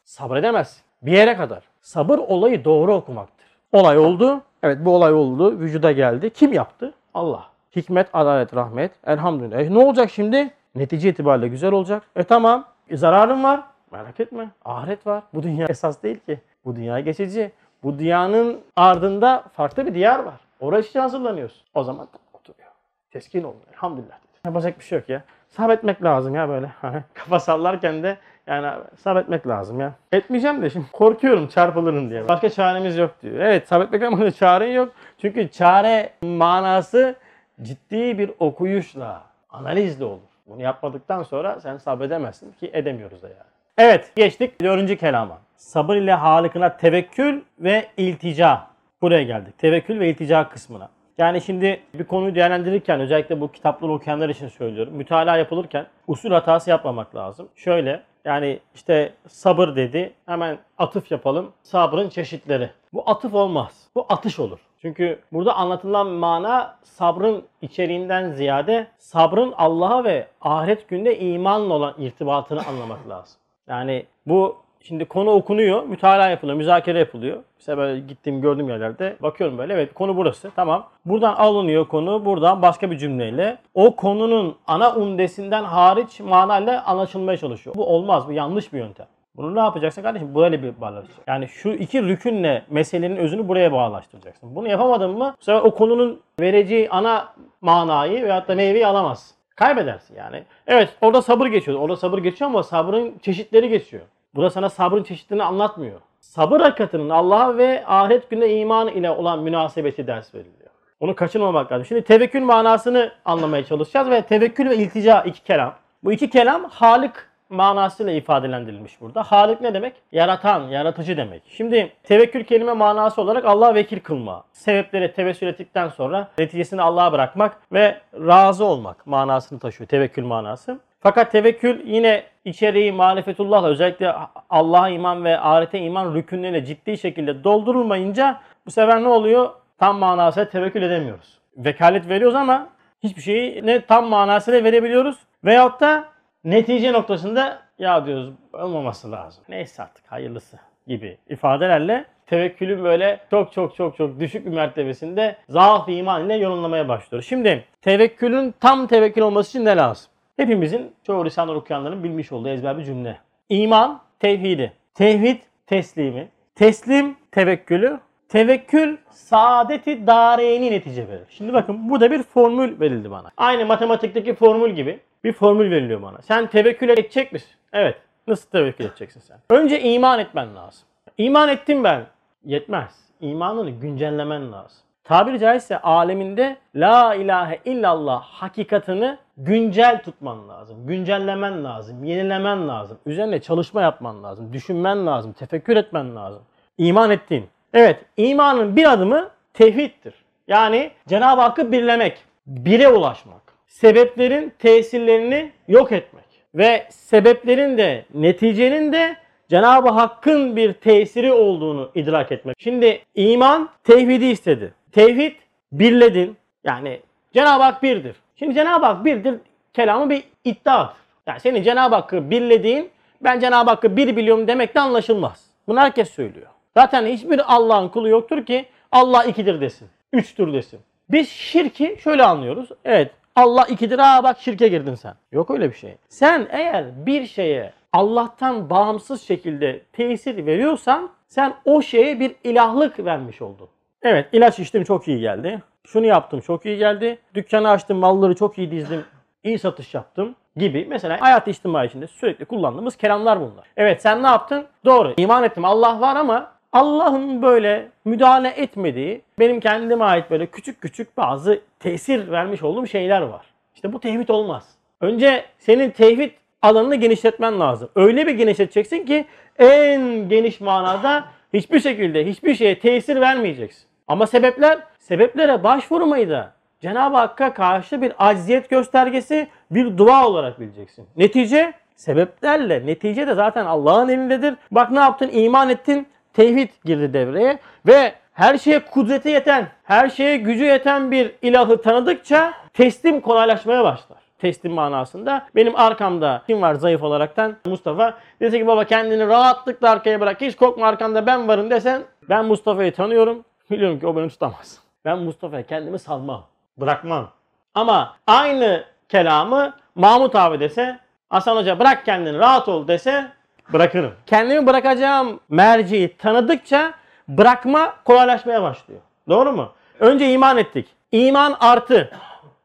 sabredemezsin. Bir yere kadar. Sabır olayı doğru okumaktır. Olay oldu. Evet bu olay oldu. Vücuda geldi. Kim yaptı? Allah. Hikmet, adalet, rahmet. Elhamdülillah. E, ne olacak şimdi? Netice itibariyle güzel olacak. E tamam. E, zararın var. Merak etme. Ahiret var. Bu dünya [laughs] esas değil ki. Bu dünya geçici. Bu dünyanın ardında farklı bir diyar var. Orası için hazırlanıyorsun. O zaman oturuyor. Teskin olun. Elhamdülillah. Yapacak bir şey yok ya. Sabretmek lazım ya böyle. [laughs] Kafa sallarken de yani sabretmek lazım ya. Etmeyeceğim de şimdi korkuyorum çarpılırım diye. Başka çaremiz yok diyor. Evet sabretmek ama [laughs] çaren yok. Çünkü çare manası ciddi bir okuyuşla, analizle olur. Bunu yapmadıktan sonra sen sabredemezsin ki edemiyoruz da yani. Evet geçtik dördüncü kelama. Sabır ile Halık'ına tevekkül ve iltica. Buraya geldik. Tevekkül ve iltica kısmına. Yani şimdi bir konuyu değerlendirirken özellikle bu kitapları okuyanlar için söylüyorum. Mütalaa yapılırken usul hatası yapmamak lazım. Şöyle yani işte sabır dedi hemen atıf yapalım. Sabrın çeşitleri. Bu atıf olmaz. Bu atış olur. Çünkü burada anlatılan mana sabrın içeriğinden ziyade sabrın Allah'a ve ahiret günde imanla olan irtibatını anlamak lazım. Yani bu şimdi konu okunuyor, mütalaa yapılıyor, müzakere yapılıyor. İşte böyle gittiğim gördüğüm yerlerde bakıyorum böyle evet konu burası tamam. Buradan alınıyor konu buradan başka bir cümleyle o konunun ana umdesinden hariç manayla anlaşılmaya çalışıyor. Bu olmaz bu yanlış bir yöntem. Bunu ne yapacaksın kardeşim? Böyle bir bağlaştıracaksın. Yani şu iki rükünle meselenin özünü buraya bağlaştıracaksın. Bunu yapamadın mı bu sefer o konunun vereceği ana manayı veyahut da meyveyi alamazsın. Kaybedersin yani. Evet orada sabır geçiyor. Orada sabır geçiyor ama sabrın çeşitleri geçiyor. Burada sana sabrın çeşitlerini anlatmıyor. Sabır hakikatinin Allah'a ve ahiret gününe iman ile olan münasebeti ders veriliyor. Onu kaçırmamak lazım. Şimdi tevekkül manasını anlamaya çalışacağız ve tevekkül ve iltica iki kelam. Bu iki kelam Halik manasıyla ifadelendirilmiş burada. Halik ne demek? Yaratan, yaratıcı demek. Şimdi tevekkül kelime manası olarak Allah'a vekil kılma. Sebeplere tevessül ettikten sonra neticesini Allah'a bırakmak ve razı olmak manasını taşıyor tevekkül manası. Fakat tevekkül yine içeriği marifetullahla özellikle Allah'a iman ve ahirete iman rükünleriyle ciddi şekilde doldurulmayınca bu sefer ne oluyor? Tam manasıyla tevekkül edemiyoruz. Vekalet veriyoruz ama hiçbir şeyi ne tam manasıyla verebiliyoruz veyahut da netice noktasında ya diyoruz olmaması lazım. Neyse artık hayırlısı gibi ifadelerle tevekkülün böyle çok çok çok çok düşük bir mertebesinde zaaf iman ile yorumlamaya başlıyoruz. Şimdi tevekkülün tam tevekkül olması için ne lazım? Hepimizin çoğu lisanlar okuyanların bilmiş olduğu ezber bir cümle. İman tevhidi, tevhid teslimi, teslim tevekkülü, tevekkül saadeti dareyni netice verir. Şimdi bakın burada bir formül verildi bana. Aynı matematikteki formül gibi bir formül veriliyor bana. Sen tevekkül edecek misin? Evet. Nasıl tevekkül edeceksin sen? Önce iman etmen lazım. İman ettim ben. Yetmez. İmanını güncellemen lazım. Tabiri caizse aleminde la ilahe illallah hakikatını güncel tutman lazım. Güncellemen lazım. Yenilemen lazım. Üzerine çalışma yapman lazım. Düşünmen lazım. Tefekkür etmen lazım. İman ettiğin. Evet imanın bir adımı tevhiddir. Yani Cenab-ı Hakk'ı birlemek. Bire ulaşmak. Sebeplerin tesirlerini yok etmek. Ve sebeplerin de neticenin de Cenab-ı Hakk'ın bir tesiri olduğunu idrak etmek. Şimdi iman tevhidi istedi. Tevhid birledin. Yani Cenab-ı Hak birdir. Şimdi Cenab-ı Hak birdir kelamı bir iddiadır. Yani senin Cenab-ı Hakk'ı birlediğin ben Cenab-ı Hakk'ı bir biliyorum demekle anlaşılmaz. Bunu herkes söylüyor. Zaten hiçbir Allah'ın kulu yoktur ki Allah ikidir desin. Üçtür desin. Biz şirki şöyle anlıyoruz. Evet Allah ikidir. Aa bak şirke girdin sen. Yok öyle bir şey. Sen eğer bir şeye Allah'tan bağımsız şekilde tesir veriyorsan sen o şeye bir ilahlık vermiş oldun. Evet ilaç içtim çok iyi geldi. Şunu yaptım çok iyi geldi. Dükkanı açtım malları çok iyi dizdim. iyi satış yaptım gibi. Mesela hayat içtimai içinde sürekli kullandığımız kelamlar bunlar. Evet sen ne yaptın? Doğru. İman ettim Allah var ama Allah'ın böyle müdahale etmediği benim kendime ait böyle küçük küçük bazı tesir vermiş olduğum şeyler var. İşte bu tevhid olmaz. Önce senin tevhid alanını genişletmen lazım. Öyle bir genişleteceksin ki en geniş manada hiçbir şekilde hiçbir şeye tesir vermeyeceksin. Ama sebepler, sebeplere başvurmayı da Cenab-ı Hakk'a karşı bir acziyet göstergesi, bir dua olarak bileceksin. Netice, sebeplerle, netice de zaten Allah'ın elindedir. Bak ne yaptın? İman ettin, tevhid girdi devreye ve her şeye kudreti yeten, her şeye gücü yeten bir ilahı tanıdıkça teslim kolaylaşmaya başlar. Teslim manasında. Benim arkamda kim var zayıf olaraktan? Mustafa. Dese ki baba kendini rahatlıkla arkaya bırak. Hiç korkma arkanda ben varım desen ben Mustafa'yı tanıyorum. Biliyorum ki o beni tutamaz. Ben Mustafa'ya kendimi salmam. Bırakmam. Ama aynı kelamı Mahmut abi dese, Hasan Hoca bırak kendini rahat ol dese bırakırım. Kendimi bırakacağım merciyi tanıdıkça bırakma kolaylaşmaya başlıyor. Doğru mu? Önce iman ettik. İman artı,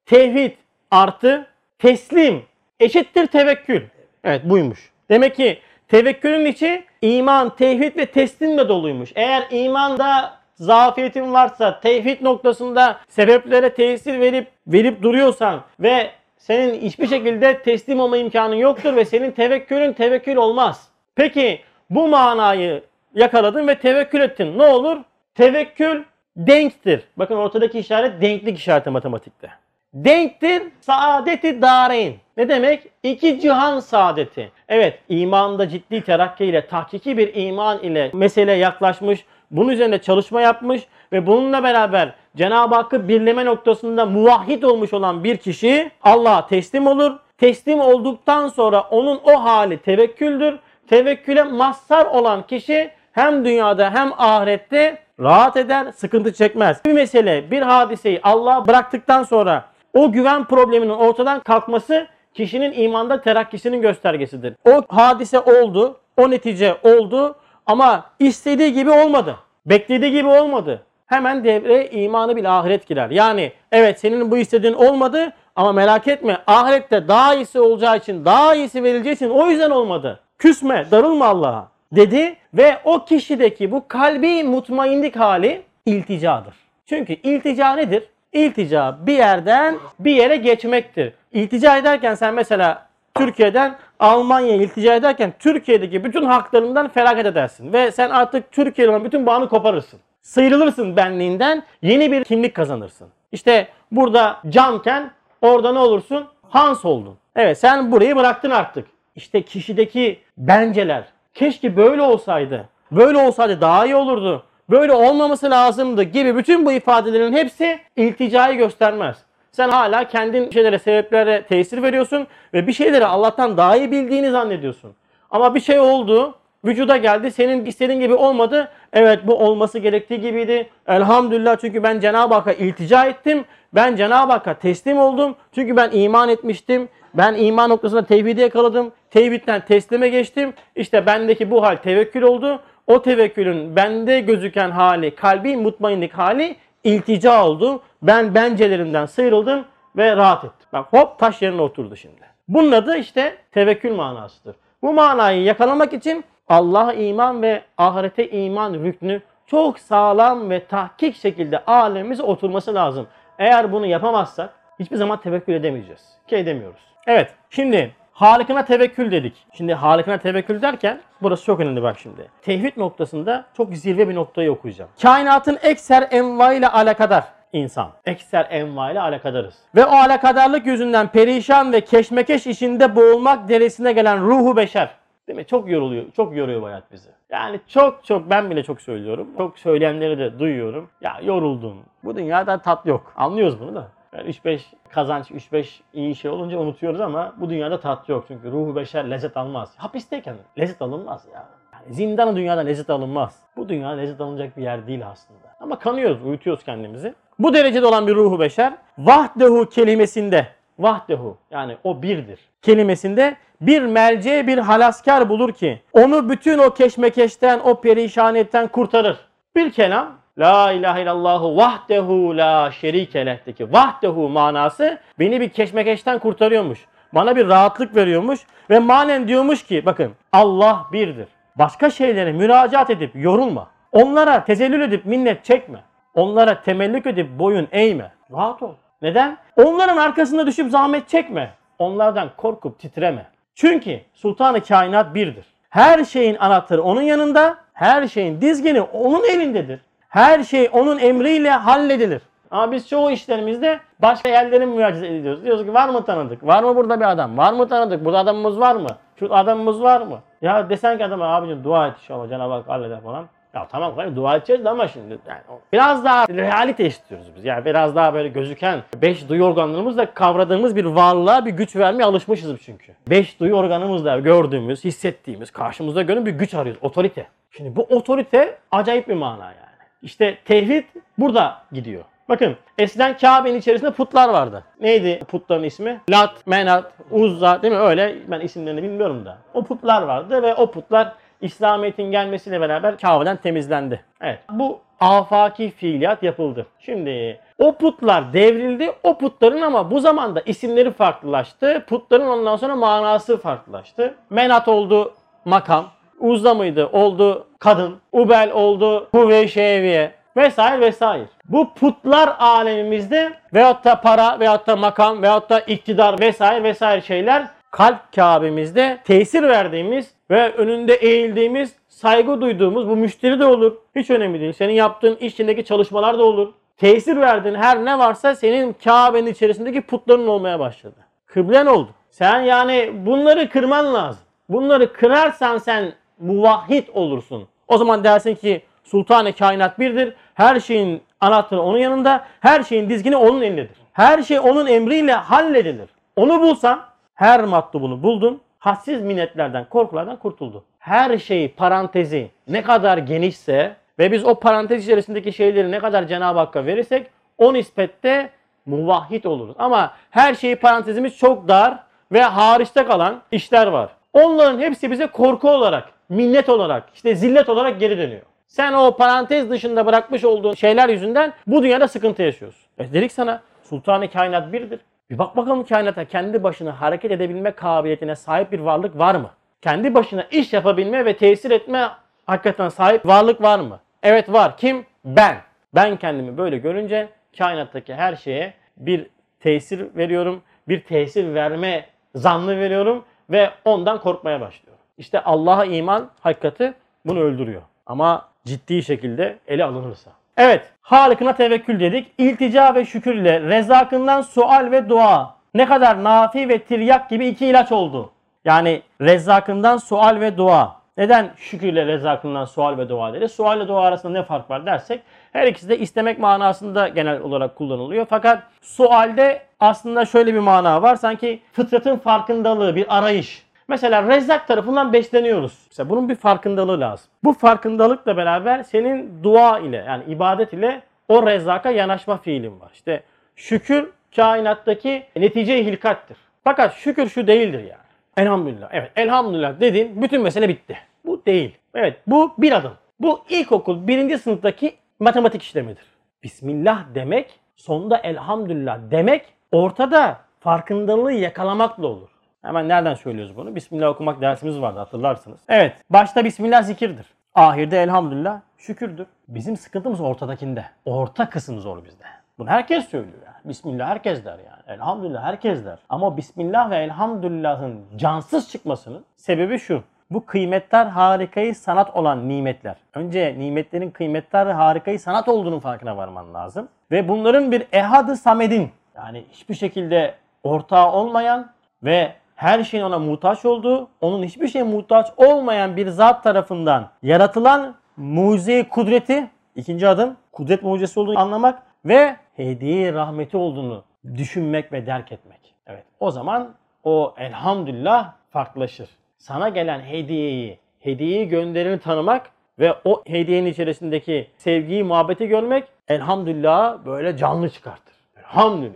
tevhid artı, teslim eşittir tevekkül. Evet buymuş. Demek ki tevekkülün içi iman, tevhid ve teslimle doluymuş. Eğer imanda zafiyetin varsa, tevhid noktasında sebeplere tesir verip verip duruyorsan ve senin hiçbir şekilde teslim olma imkanın yoktur ve senin tevekkülün tevekkül olmaz. Peki bu manayı yakaladın ve tevekkül ettin. Ne olur? Tevekkül denktir. Bakın ortadaki işaret denklik işareti matematikte. Denktir saadeti dareyn. Ne demek? İki cihan saadeti. Evet imanda ciddi terakki ile tahkiki bir iman ile meseleye yaklaşmış. Bunun üzerinde çalışma yapmış ve bununla beraber Cenab-ı Hakk'ı birleme noktasında muvahhid olmuş olan bir kişi Allah'a teslim olur. Teslim olduktan sonra onun o hali tevekküldür. Tevekküle mazhar olan kişi hem dünyada hem ahirette rahat eder, sıkıntı çekmez. Bir mesele, bir hadiseyi Allah'a bıraktıktan sonra o güven probleminin ortadan kalkması kişinin imanda terakkisinin göstergesidir. O hadise oldu, o netice oldu ama istediği gibi olmadı. Beklediği gibi olmadı. Hemen devreye imanı bir ahiret girer. Yani evet senin bu istediğin olmadı ama merak etme ahirette daha iyisi olacağı için, daha iyisi verileceği için o yüzden olmadı. Küsme, darılma Allah'a dedi ve o kişideki bu kalbi mutmainlik hali ilticadır. Çünkü iltica nedir? İltica bir yerden bir yere geçmektir. İltica ederken sen mesela Türkiye'den Almanya'ya iltica ederken Türkiye'deki bütün haklarından feragat edersin. Ve sen artık Türkiye'yle olan bütün bağını koparırsın. Sıyrılırsın benliğinden yeni bir kimlik kazanırsın. İşte burada camken orada ne olursun? Hans oldun. Evet sen burayı bıraktın artık. İşte kişideki benceler. Keşke böyle olsaydı. Böyle olsaydı daha iyi olurdu. Böyle olmaması lazımdı gibi bütün bu ifadelerin hepsi ilticayı göstermez. Sen hala kendin şeylere, sebeplere tesir veriyorsun ve bir şeyleri Allah'tan daha iyi bildiğini zannediyorsun. Ama bir şey oldu, vücuda geldi, senin istediğin gibi olmadı. Evet bu olması gerektiği gibiydi. Elhamdülillah çünkü ben Cenab-ı Hakk'a iltica ettim. Ben Cenab-ı Hakk'a teslim oldum. Çünkü ben iman etmiştim. Ben iman noktasında tevhidi yakaladım. Tevhidden teslime geçtim. İşte bendeki bu hal tevekkül oldu. O tevekkülün bende gözüken hali, kalbi mutmainlik hali iltica oldu. Ben bencelerimden sıyrıldım ve rahat ettim. Bak hop taş yerine oturdu şimdi. Bunun adı işte tevekkül manasıdır. Bu manayı yakalamak için Allah'a iman ve ahirete iman rüknü çok sağlam ve tahkik şekilde alemimize oturması lazım. Eğer bunu yapamazsak hiçbir zaman tevekkül edemeyeceğiz. Ki edemiyoruz. Evet şimdi Halikine tevekkül dedik. Şimdi halikine tevekkül derken burası çok önemli bak şimdi. Tevhid noktasında çok zirve bir noktayı okuyacağım. Kainatın ekser enva ile alakadar insan. Ekser enva ile alakadarız. Ve o alakadarlık yüzünden perişan ve keşmekeş içinde boğulmak derecesine gelen ruhu beşer. Değil mi? Çok yoruluyor. Çok yoruyor bu hayat bizi. Yani çok çok ben bile çok söylüyorum. Çok söyleyenleri de duyuyorum. Ya yoruldum. Bu dünyada tat yok. Anlıyoruz bunu da. Yani 3-5 kazanç, 3-5 iyi şey olunca unutuyoruz ama bu dünyada tat yok. Çünkü ruhu beşer lezzet almaz. Hapisteyken lezzet alınmaz ya. Yani zindanı dünyada lezzet alınmaz. Bu dünya lezzet alınacak bir yer değil aslında. Ama kanıyoruz, uyutuyoruz kendimizi. Bu derecede olan bir ruhu beşer vahdehu kelimesinde vahdehu yani o birdir kelimesinde bir melce bir halaskar bulur ki onu bütün o keşmekeşten o perişanetten kurtarır. Bir kelam La ilahe illallahu vahdehu la şerike lehteki vahdehu manası beni bir keşmekeşten kurtarıyormuş. Bana bir rahatlık veriyormuş ve manen diyormuş ki bakın Allah birdir. Başka şeylere müracaat edip yorulma. Onlara tezellül edip minnet çekme. Onlara temellük edip boyun eğme. Rahat ol. Neden? Onların arkasında düşüp zahmet çekme. Onlardan korkup titreme. Çünkü sultanı kainat birdir. Her şeyin anahtarı onun yanında, her şeyin dizgini onun elindedir. Her şey onun emriyle halledilir. Ama biz çoğu işlerimizde başka yerlere müracaat ediyoruz. Diyoruz ki var mı tanıdık? Var mı burada bir adam? Var mı tanıdık? Burada adamımız var mı? Şu adamımız var mı? Ya desen ki adama abicim dua et inşallah Cenab-ı Hak halleder falan. Ya tamam kardeşim dua edeceğiz de ama şimdi yani biraz daha realite istiyoruz biz. Yani biraz daha böyle gözüken beş duyu organlarımızla kavradığımız bir varlığa bir güç vermeye alışmışız çünkü. Beş duyu organımızla gördüğümüz, hissettiğimiz, karşımızda gördüğümüz bir güç arıyoruz. Otorite. Şimdi bu otorite acayip bir mana yani. İşte tevhid burada gidiyor. Bakın eskiden Kabe'nin içerisinde putlar vardı. Neydi putların ismi? Lat, Menat, Uzza değil mi? Öyle ben isimlerini bilmiyorum da. O putlar vardı ve o putlar İslamiyet'in gelmesiyle beraber Kabe'den temizlendi. Evet bu afaki fiiliyat yapıldı. Şimdi o putlar devrildi. O putların ama bu zamanda isimleri farklılaştı. Putların ondan sonra manası farklılaştı. Menat oldu makam. Uzza mıydı? Oldu kadın. Ubel oldu kuvve şeviye vesaire vesaire. Bu putlar alemimizde veyahut da para veyahut da makam veyahut da iktidar vesaire vesaire şeyler kalp Kabe'mizde tesir verdiğimiz ve önünde eğildiğimiz, saygı duyduğumuz bu müşteri de olur. Hiç önemli değil. Senin yaptığın iş içindeki çalışmalar da olur. Tesir verdiğin her ne varsa senin Kabe'nin içerisindeki putların olmaya başladı. Kıblen oldu. Sen yani bunları kırman lazım. Bunları kırarsan sen muvahhid olursun. O zaman dersin ki Sultan-ı Kainat birdir. Her şeyin anahtarı onun yanında. Her şeyin dizgini onun elindedir. Her şey onun emriyle halledilir. Onu bulsan her matlubunu buldun. Hadsiz minnetlerden, korkulardan kurtuldu. Her şey parantezi ne kadar genişse ve biz o parantez içerisindeki şeyleri ne kadar Cenab-ı Hakk'a verirsek o nispette muvahhid oluruz. Ama her şeyi parantezimiz çok dar ve hariçte kalan işler var. Onların hepsi bize korku olarak, minnet olarak, işte zillet olarak geri dönüyor. Sen o parantez dışında bırakmış olduğun şeyler yüzünden bu dünyada sıkıntı yaşıyorsun. E dedik sana Sultan-ı Kainat birdir. Bir bak bakalım kainata kendi başına hareket edebilme kabiliyetine sahip bir varlık var mı? Kendi başına iş yapabilme ve tesir etme hakikaten sahip varlık var mı? Evet var. Kim? Ben. Ben kendimi böyle görünce kainattaki her şeye bir tesir veriyorum. Bir tesir verme zannı veriyorum ve ondan korkmaya başlıyorum. İşte Allah'a iman hakikati bunu öldürüyor. Ama ciddi şekilde ele alınırsa. Evet, Halık'ına tevekkül dedik. İltica ve şükür ile rezakından sual ve dua. Ne kadar nafi ve tiryak gibi iki ilaç oldu. Yani rezzakından sual ve dua. Neden şükürle rezzakından sual ve dua dedi? Sual ile dua arasında ne fark var dersek her ikisi de istemek manasında genel olarak kullanılıyor. Fakat sualde aslında şöyle bir mana var. Sanki fıtratın farkındalığı, bir arayış. Mesela rezzak tarafından besleniyoruz. Mesela bunun bir farkındalığı lazım. Bu farkındalıkla beraber senin dua ile yani ibadet ile o rezzaka yanaşma fiilin var. İşte şükür kainattaki netice hilkattir. Fakat şükür şu değildir yani. Elhamdülillah. Evet elhamdülillah dedin bütün mesele bitti. Bu değil. Evet bu bir adım. Bu ilkokul birinci sınıftaki matematik işlemidir. Bismillah demek sonunda elhamdülillah demek ortada farkındalığı yakalamakla olur. Hemen nereden söylüyoruz bunu? Bismillah okumak dersimiz vardı hatırlarsınız. Evet. Başta Bismillah zikirdir. Ahirde elhamdülillah şükürdür. Bizim sıkıntımız ortadakinde. Orta kısım zor bizde. Bunu herkes söylüyor yani. Bismillah herkes der yani. Elhamdülillah herkes der. Ama Bismillah ve elhamdülillahın cansız çıkmasının sebebi şu. Bu kıymetler harikayı sanat olan nimetler. Önce nimetlerin kıymetler harikayı sanat olduğunun farkına varman lazım. Ve bunların bir ehadı samedin yani hiçbir şekilde ortağı olmayan ve her şeyin ona muhtaç olduğu, onun hiçbir şeye muhtaç olmayan bir zat tarafından yaratılan mucize kudreti, ikinci adım kudret mucizesi olduğunu anlamak ve hediye rahmeti olduğunu düşünmek ve derk etmek. Evet o zaman o elhamdülillah farklılaşır. Sana gelen hediyeyi, hediyeyi göndereni tanımak ve o hediyenin içerisindeki sevgiyi, muhabbeti görmek elhamdülillah böyle canlı çıkartır. Elhamdülillah.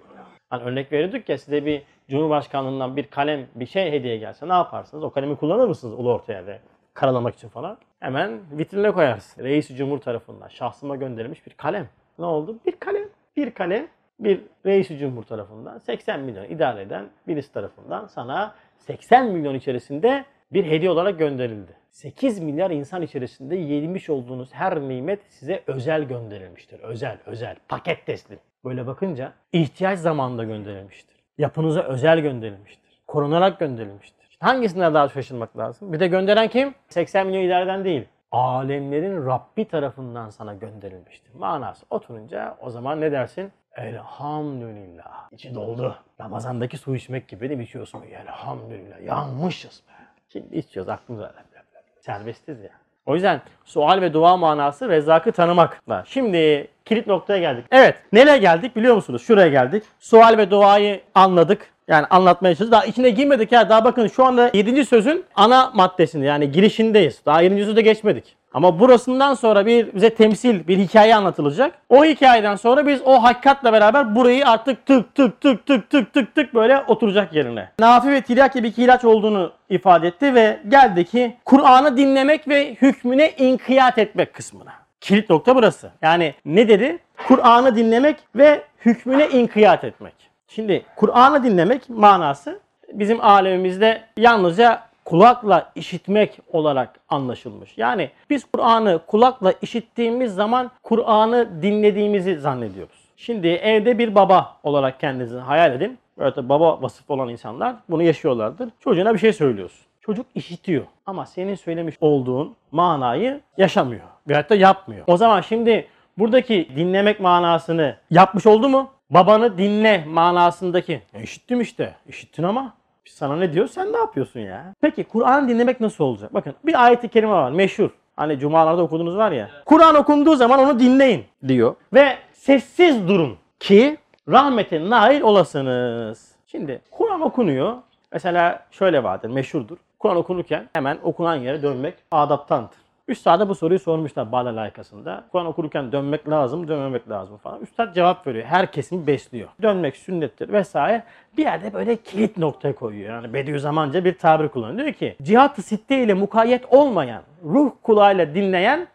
Hani örnek veriyorduk ya size bir Cumhurbaşkanlığından bir kalem bir şey hediye gelse ne yaparsınız? O kalemi kullanır mısınız ulu ortaya ve karalamak için falan? Hemen vitrine koyarsın. Reis Cumhur tarafından şahsıma gönderilmiş bir kalem. Ne oldu? Bir kalem. Bir kalem bir reis Cumhur tarafından 80 milyon idare eden birisi tarafından sana 80 milyon içerisinde bir hediye olarak gönderildi. 8 milyar insan içerisinde yemiş olduğunuz her nimet size özel gönderilmiştir. Özel, özel, paket teslim. Böyle bakınca ihtiyaç zamanında gönderilmiştir. Yapınıza özel gönderilmiştir. Korunarak gönderilmiştir. İşte hangisinden daha şaşırmak lazım? Bir de gönderen kim? 80 milyon idareden değil. Alemlerin Rabbi tarafından sana gönderilmiştir. Manası oturunca o zaman ne dersin? Elhamdülillah. İçi doldu. Ramazandaki su içmek gibi mi içiyorsun? Elhamdülillah. Yanmışız be. Şimdi içiyoruz aklımıza. Serbestiz ya. O yüzden sual ve dua manası rezzakı tanımakla. Şimdi kilit noktaya geldik. Evet nereye geldik biliyor musunuz? Şuraya geldik. Sual ve duayı anladık. Yani anlatmaya çalışıyoruz. Daha içine girmedik ya. Daha bakın şu anda 7. sözün ana maddesinde yani girişindeyiz. Daha 7. sözde geçmedik. Ama burasından sonra bir bize temsil, bir hikaye anlatılacak. O hikayeden sonra biz o hakikatle beraber burayı artık tık tık tık tık tık tık tık böyle oturacak yerine. Nafi ve Tiryaki bir iki ilaç olduğunu ifade etti ve geldi ki Kur'an'ı dinlemek ve hükmüne inkiyat etmek kısmına. Kilit nokta burası. Yani ne dedi? Kur'an'ı dinlemek ve hükmüne inkiyat etmek. Şimdi Kur'an'ı dinlemek manası bizim alemimizde yalnızca kulakla işitmek olarak anlaşılmış. Yani biz Kur'an'ı kulakla işittiğimiz zaman Kur'an'ı dinlediğimizi zannediyoruz. Şimdi evde bir baba olarak kendinizi hayal edin. Böyle tabii baba vasıflı olan insanlar bunu yaşıyorlardır. Çocuğuna bir şey söylüyorsun. Çocuk işitiyor ama senin söylemiş olduğun manayı yaşamıyor. Veyahut da yapmıyor. O zaman şimdi buradaki dinlemek manasını yapmış oldu mu? Babanı dinle manasındaki. E işittim işte. İşittin ama sana ne diyor sen ne yapıyorsun ya? Peki Kur'an dinlemek nasıl olacak? Bakın bir ayet-i kerime var meşhur. Hani cumalarda okuduğunuz var ya. Kur'an okunduğu zaman onu dinleyin diyor. Ve sessiz durun ki rahmete nail olasınız. Şimdi Kur'an okunuyor. Mesela şöyle vardır meşhurdur. Kur'an okunurken hemen okunan yere dönmek adaptandır. Üstad'a bu soruyu sormuşlar Bala layıkasında. Kur'an okurken dönmek lazım, dönmemek lazım falan. Üstad cevap veriyor. Her kesimi besliyor. Dönmek sünnettir vesaire. Bir yerde böyle kilit noktaya koyuyor. Yani Bediüzzamanca bir tabir kullanıyor. Diyor ki cihat-ı sitte ile mukayyet olmayan, ruh kulağıyla dinleyen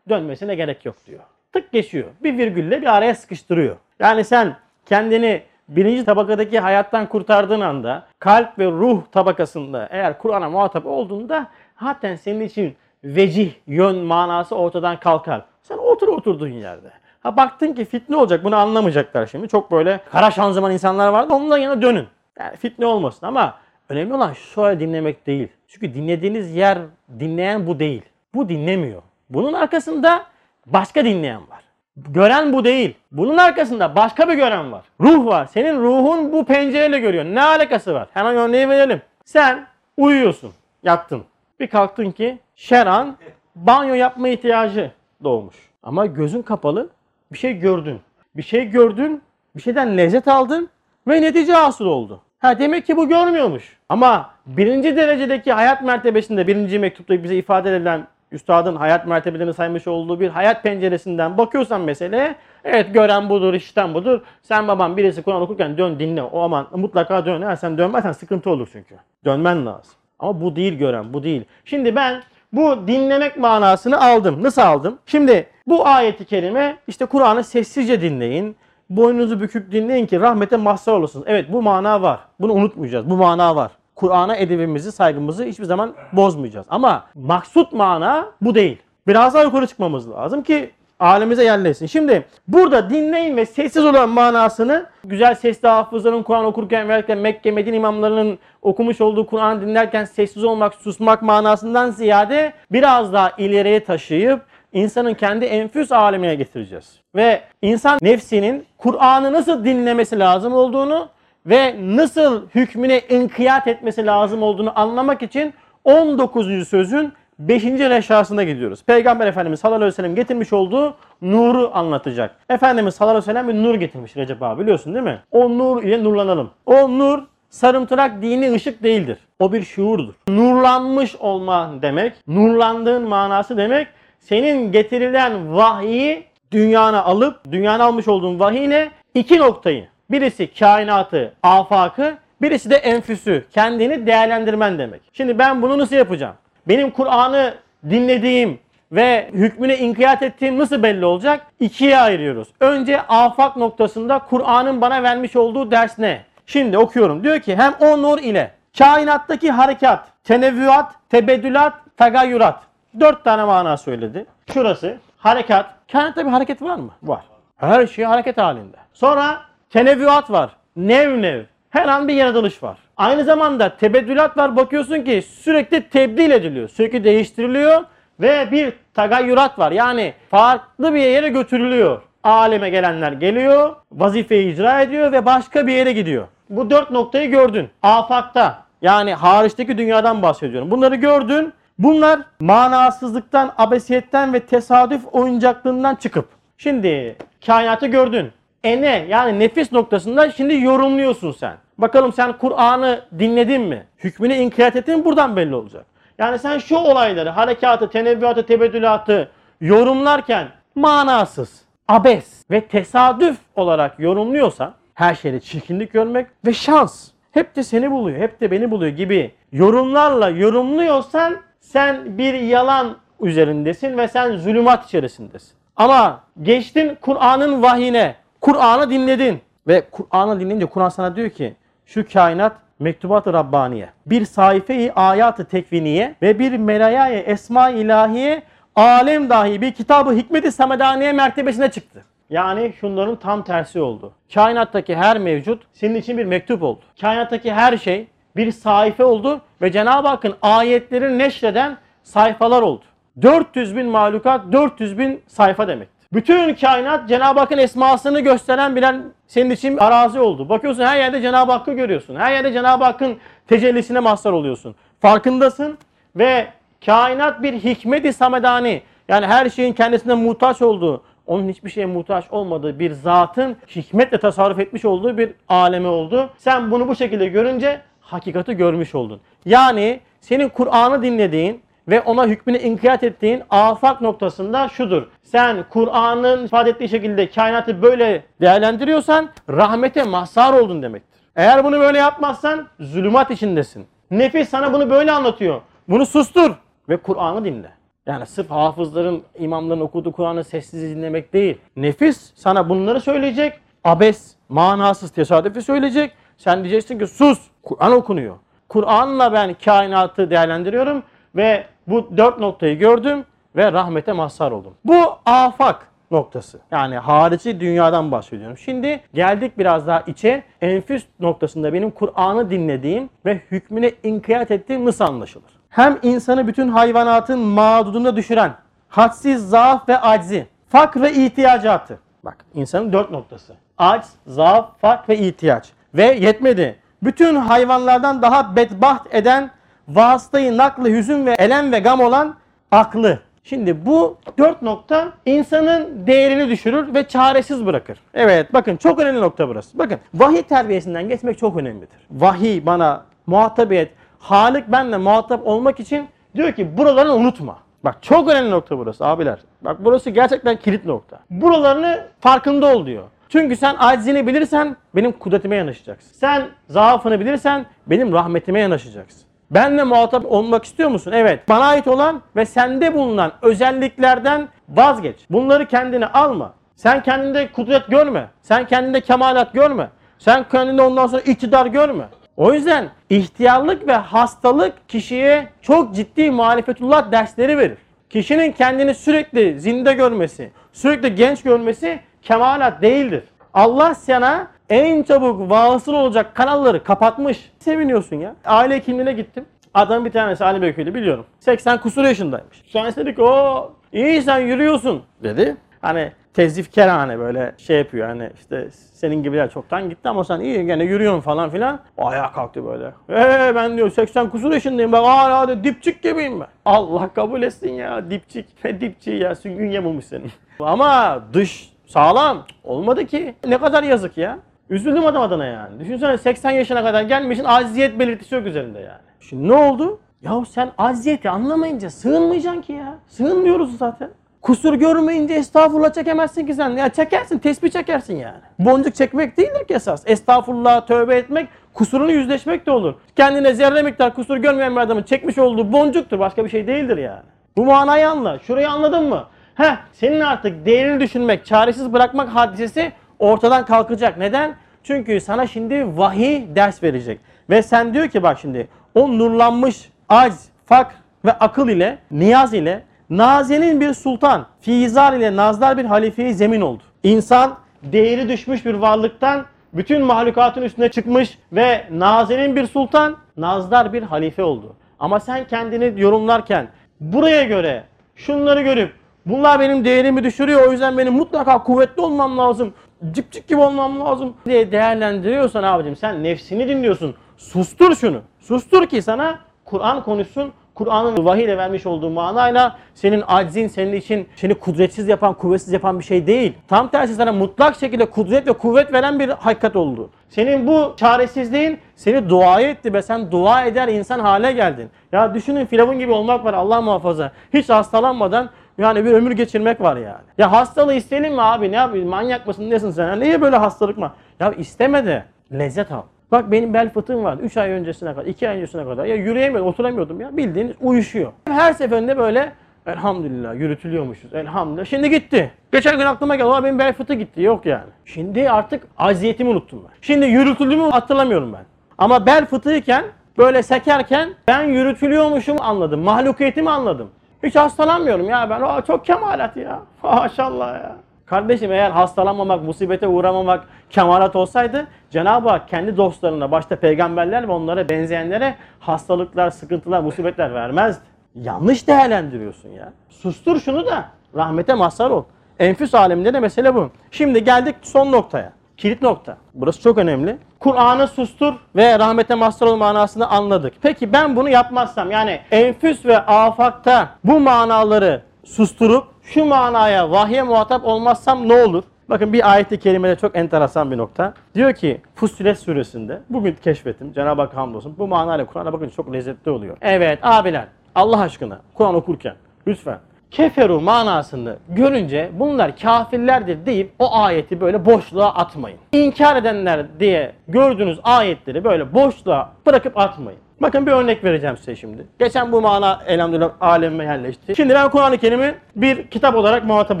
dönmesine gerek yok diyor. Tık geçiyor. Bir virgülle bir araya sıkıştırıyor. Yani sen kendini birinci tabakadaki hayattan kurtardığın anda kalp ve ruh tabakasında eğer Kur'an'a muhatap olduğunda hatten senin için vecih, yön manası ortadan kalkar. Sen otur oturduğun yerde. Ha baktın ki fitne olacak bunu anlamayacaklar şimdi. Çok böyle kara şanzıman insanlar vardı onunla yana dönün. Yani fitne olmasın ama önemli olan şöyle dinlemek değil. Çünkü dinlediğiniz yer dinleyen bu değil. Bu dinlemiyor. Bunun arkasında başka dinleyen var. Gören bu değil. Bunun arkasında başka bir gören var. Ruh var. Senin ruhun bu pencereyle görüyor. Ne alakası var? Hemen örneği verelim. Sen uyuyorsun. Yattın. Bir kalktın ki şeran banyo yapma ihtiyacı doğmuş. Ama gözün kapalı bir şey gördün. Bir şey gördün, bir şeyden lezzet aldın ve netice hasıl oldu. Ha demek ki bu görmüyormuş. Ama birinci derecedeki hayat mertebesinde birinci mektupta bize ifade edilen üstadın hayat mertebelerini saymış olduğu bir hayat penceresinden bakıyorsan meseleye evet gören budur, işiten budur. Sen baban birisi Kur'an okurken dön dinle. O aman mutlaka dön. Eğer sen dönmezsen sıkıntı olur çünkü. Dönmen lazım. Ama bu değil gören, bu değil. Şimdi ben bu dinlemek manasını aldım. Nasıl aldım? Şimdi bu ayeti kerime işte Kur'an'ı sessizce dinleyin. Boynunuzu büküp dinleyin ki rahmete mazhar olasınız. Evet bu mana var. Bunu unutmayacağız. Bu mana var. Kur'an'a edebimizi, saygımızı hiçbir zaman bozmayacağız. Ama maksut mana bu değil. Biraz daha yukarı çıkmamız lazım ki alemize yerleşsin. Şimdi burada dinleyin ve sessiz olan manasını güzel sesli hafızların Kur'an okurken verirken Mekke Medine imamlarının okumuş olduğu Kur'an dinlerken sessiz olmak, susmak manasından ziyade biraz daha ileriye taşıyıp insanın kendi enfüs alemine getireceğiz. Ve insan nefsinin Kur'an'ı nasıl dinlemesi lazım olduğunu ve nasıl hükmüne inkiyat etmesi lazım olduğunu anlamak için 19. sözün 5. reşasına gidiyoruz. Peygamber Efendimiz sallallahu aleyhi ve sellem getirmiş olduğu nuru anlatacak. Efendimiz sallallahu aleyhi ve sellem bir nur getirmiş Recep abi biliyorsun değil mi? O nur ile nurlanalım. O nur sarımtırak dini ışık değildir. O bir şuurdur. Nurlanmış olma demek, nurlandığın manası demek senin getirilen vahyi dünyana alıp, dünyana almış olduğun vahiyle iki noktayı. Birisi kainatı, afakı, birisi de enfüsü, kendini değerlendirmen demek. Şimdi ben bunu nasıl yapacağım? Benim Kur'an'ı dinlediğim ve hükmüne inkiyat ettiğim nasıl belli olacak? İkiye ayırıyoruz. Önce afak noktasında Kur'an'ın bana vermiş olduğu ders ne? Şimdi okuyorum. Diyor ki hem o nur ile kainattaki harekat, tenevvüat, tebeddülat, tagayyurat. Dört tane mana söyledi. Şurası harekat. Kainatta bir hareket var mı? Var. Her şey hareket halinde. Sonra tenevvüat var. Nev nev. Her an bir yaratılış var. Aynı zamanda tebeddülat var. Bakıyorsun ki sürekli tebdil ediliyor. Sürekli değiştiriliyor. Ve bir tagayyurat var. Yani farklı bir yere götürülüyor. Aleme gelenler geliyor. Vazifeyi icra ediyor ve başka bir yere gidiyor. Bu dört noktayı gördün. Afakta. Yani hariçteki dünyadan bahsediyorum. Bunları gördün. Bunlar manasızlıktan, abesiyetten ve tesadüf oyuncaklığından çıkıp. Şimdi kainatı gördün. Ene yani nefis noktasında şimdi yorumluyorsun sen. Bakalım sen Kur'an'ı dinledin mi? Hükmüne inkiyat ettin mi? Buradan belli olacak. Yani sen şu olayları, harekatı, tenevvüatı, tebeddülatı yorumlarken manasız, abes ve tesadüf olarak yorumluyorsan her şeyde çirkinlik görmek ve şans hep de seni buluyor, hep de beni buluyor gibi yorumlarla yorumluyorsan sen bir yalan üzerindesin ve sen zulümat içerisindesin. Ama geçtin Kur'an'ın vahine, Kur'an'ı dinledin ve Kur'an'ı dinleyince Kur'an sana diyor ki şu kainat mektubat-ı Rabbaniye, bir sayfe-i ayat-ı tekviniye ve bir melayaya esma ilahiye alem dahi bir kitabı hikmet-i samedaniye mertebesine çıktı. Yani şunların tam tersi oldu. Kainattaki her mevcut senin için bir mektup oldu. Kainattaki her şey bir sayfa oldu ve Cenab-ı Hakk'ın ayetlerini neşreden sayfalar oldu. 400 bin mahlukat 400 bin sayfa demektir. Bütün kainat Cenab-ı Hakk'ın esmasını gösteren birer senin için arazi oldu. Bakıyorsun her yerde Cenab-ı Hakk'ı görüyorsun. Her yerde Cenab-ı Hakk'ın tecellisine mazhar oluyorsun. Farkındasın ve kainat bir hikmet-i samedani yani her şeyin kendisine muhtaç olduğu, onun hiçbir şeye muhtaç olmadığı bir zatın hikmetle tasarruf etmiş olduğu bir aleme oldu. Sen bunu bu şekilde görünce hakikati görmüş oldun. Yani senin Kur'an'ı dinlediğin ve ona hükmünü inkiyat ettiğin afak noktasında şudur. Sen Kur'an'ın ifade ettiği şekilde kainatı böyle değerlendiriyorsan rahmete mazhar oldun demektir. Eğer bunu böyle yapmazsan zulümat içindesin. Nefis sana bunu böyle anlatıyor. Bunu sustur ve Kur'an'ı dinle. Yani sırf hafızların, imamların okuduğu Kur'an'ı sessiz dinlemek değil. Nefis sana bunları söyleyecek. Abes, manasız, tesadüfi söyleyecek. Sen diyeceksin ki sus, Kur'an okunuyor. Kur'an'la ben kainatı değerlendiriyorum ve bu dört noktayı gördüm ve rahmete mazhar oldum. Bu afak noktası. Yani harici dünyadan bahsediyorum. Şimdi geldik biraz daha içe. Enfüs noktasında benim Kur'an'ı dinlediğim ve hükmüne inkiyat ettiğim nasıl anlaşılır? Hem insanı bütün hayvanatın mağduduna düşüren hadsiz zaaf ve aczi, fakr ve ihtiyacatı. Bak insanın dört noktası. Aç, zaaf, fakr ve ihtiyaç. Ve yetmedi. Bütün hayvanlardan daha bedbaht eden vasıtayı naklı hüzün ve elem ve gam olan aklı. Şimdi bu dört nokta insanın değerini düşürür ve çaresiz bırakır. Evet bakın çok önemli nokta burası. Bakın vahiy terbiyesinden geçmek çok önemlidir. Vahiy bana muhatabiyet, Halik benle muhatap olmak için diyor ki buralarını unutma. Bak çok önemli nokta burası abiler. Bak burası gerçekten kilit nokta. Buralarını farkında ol diyor. Çünkü sen acizini bilirsen benim kudretime yanaşacaksın. Sen zaafını bilirsen benim rahmetime yanaşacaksın. Benle muhatap olmak istiyor musun? Evet. Bana ait olan ve sende bulunan özelliklerden vazgeç. Bunları kendine alma. Sen kendinde kudret görme. Sen kendinde kemalat görme. Sen kendinde ondan sonra iktidar görme. O yüzden ihtiyarlık ve hastalık kişiye çok ciddi marifetullah dersleri verir. Kişinin kendini sürekli zinde görmesi, sürekli genç görmesi kemalat değildir. Allah sana en çabuk vasıl olacak kanalları kapatmış. Seviniyorsun ya. Aile hekimliğine gittim. Adam bir tanesi Ali Beyköy'de biliyorum. 80 kusur yaşındaymış. Sonra dedi ki o iyi sen yürüyorsun dedi. Hani tezifkerhane böyle şey yapıyor hani işte senin gibiler çoktan gitti ama sen iyi gene yürüyorsun falan filan. O ayağa kalktı böyle. Eee ben diyor 80 kusur yaşındayım bak hala da dipçik gibiyim ben. Allah kabul etsin ya dipçik. [laughs] Ne dipçiği ya süngün yamulmuş senin. Ama dış sağlam olmadı ki. Ne kadar yazık ya. Üzüldüm adam adına yani. Düşünsene 80 yaşına kadar gelmişsin aziyet belirtisi yok üzerinde yani. Şimdi ne oldu? Ya sen aziyeti anlamayınca sığınmayacaksın ki ya. Sığınmıyoruz zaten. Kusur görmeyince estağfurullah çekemezsin ki sen. Ya çekersin, tesbih çekersin yani. Boncuk çekmek değildir ki esas. Estağfurullah, tövbe etmek, kusurunu yüzleşmek de olur. Kendine zerre miktar kusur görmeyen bir adamın çekmiş olduğu boncuktur. Başka bir şey değildir yani. Bu manayı anla. Şurayı anladın mı? Heh, senin artık değerini düşünmek, çaresiz bırakmak hadisesi ortadan kalkacak. Neden? Çünkü sana şimdi vahiy ders verecek. Ve sen diyor ki bak şimdi o nurlanmış acz, fakr ve akıl ile, niyaz ile Nazenin bir sultan, fizar ile nazlar bir halifeyi zemin oldu. İnsan değeri düşmüş bir varlıktan bütün mahlukatın üstüne çıkmış ve nazenin bir sultan, nazlar bir halife oldu. Ama sen kendini yorumlarken buraya göre şunları görüp bunlar benim değerimi düşürüyor o yüzden benim mutlaka kuvvetli olmam lazım, cipcik gibi olmam lazım diye değerlendiriyorsan abicim sen nefsini dinliyorsun. Sustur şunu. Sustur ki sana Kur'an konuşsun, Kur'an'ın vahiyle vermiş olduğu manayla senin aczin senin için seni kudretsiz yapan, kuvvetsiz yapan bir şey değil. Tam tersi sana mutlak şekilde kudret ve kuvvet veren bir hakikat oldu. Senin bu çaresizliğin seni duaya etti ve sen dua eder insan hale geldin. Ya düşünün Firavun gibi olmak var Allah muhafaza. Hiç hastalanmadan yani bir ömür geçirmek var yani. Ya hastalığı isteyelim mi abi? Ne yapayım? Manyak mısın? Nesin sen? Ya niye böyle hastalık mı? Ya isteme de lezzet al. Bak benim bel fıtığım vardı 3 ay öncesine kadar, 2 ay öncesine kadar. Ya yürüyemiyordum, oturamıyordum ya. Bildiğiniz uyuşuyor. Her seferinde böyle elhamdülillah yürütülüyormuşuz. Elhamdülillah. Şimdi gitti. Geçen gün aklıma geldi. "Aa, Benim bel fıtığı gitti. Yok yani. Şimdi artık aziyetimi unuttum ben. Şimdi yürütüldüğümü hatırlamıyorum ben. Ama bel fıtığıyken böyle sekerken ben yürütülüyormuşum anladım. Mahlukiyetimi anladım. Hiç hastalanmıyorum ya ben. Aa, çok kemalat ya. [laughs] Maşallah ya. Kardeşim eğer hastalanmamak, musibete uğramamak kemalat olsaydı Cenab-ı Hak kendi dostlarına, başta peygamberler ve onlara benzeyenlere hastalıklar, sıkıntılar, musibetler vermezdi. Yanlış değerlendiriyorsun ya. Sustur şunu da rahmete mazhar ol. Enfüs aleminde de mesele bu. Şimdi geldik son noktaya. Kilit nokta. Burası çok önemli. Kur'an'ı sustur ve rahmete mazhar ol manasını anladık. Peki ben bunu yapmazsam yani enfüs ve afakta bu manaları susturup şu manaya vahye muhatap olmazsam ne olur? Bakın bir ayet-i kerimede çok enteresan bir nokta. Diyor ki Fussilet suresinde bugün keşfettim Cenab-ı Hak hamdolsun. Bu manayla Kur'an'a bakın çok lezzetli oluyor. Evet abiler Allah aşkına Kur'an okurken lütfen keferu manasını görünce bunlar kafirlerdir deyip o ayeti böyle boşluğa atmayın. İnkar edenler diye gördüğünüz ayetleri böyle boşluğa bırakıp atmayın. Bakın bir örnek vereceğim size şimdi. Geçen bu mana elhamdülillah aleme yerleşti. Şimdi ben Kur'an-ı Kerim'i bir kitap olarak muhatap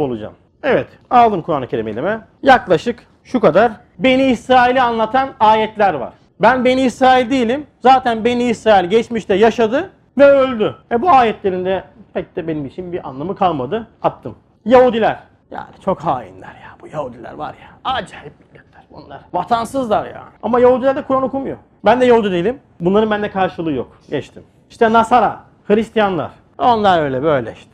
olacağım. Evet aldım Kur'an-ı Kerim'i elime. Yaklaşık şu kadar Beni İsrail'i anlatan ayetler var. Ben Beni İsrail değilim. Zaten Beni İsrail geçmişte yaşadı ve öldü. E bu ayetlerin de pek de benim için bir anlamı kalmadı. Attım. Yahudiler. Yani çok hainler ya. Bu Yahudiler var ya. Acayip milletler bunlar. Vatansızlar ya. Ama Yahudiler de Kur'an okumuyor. Ben de Yahudi değilim. Bunların bende karşılığı yok. Geçtim. İşte Nasara, Hristiyanlar. Onlar öyle böyle işte.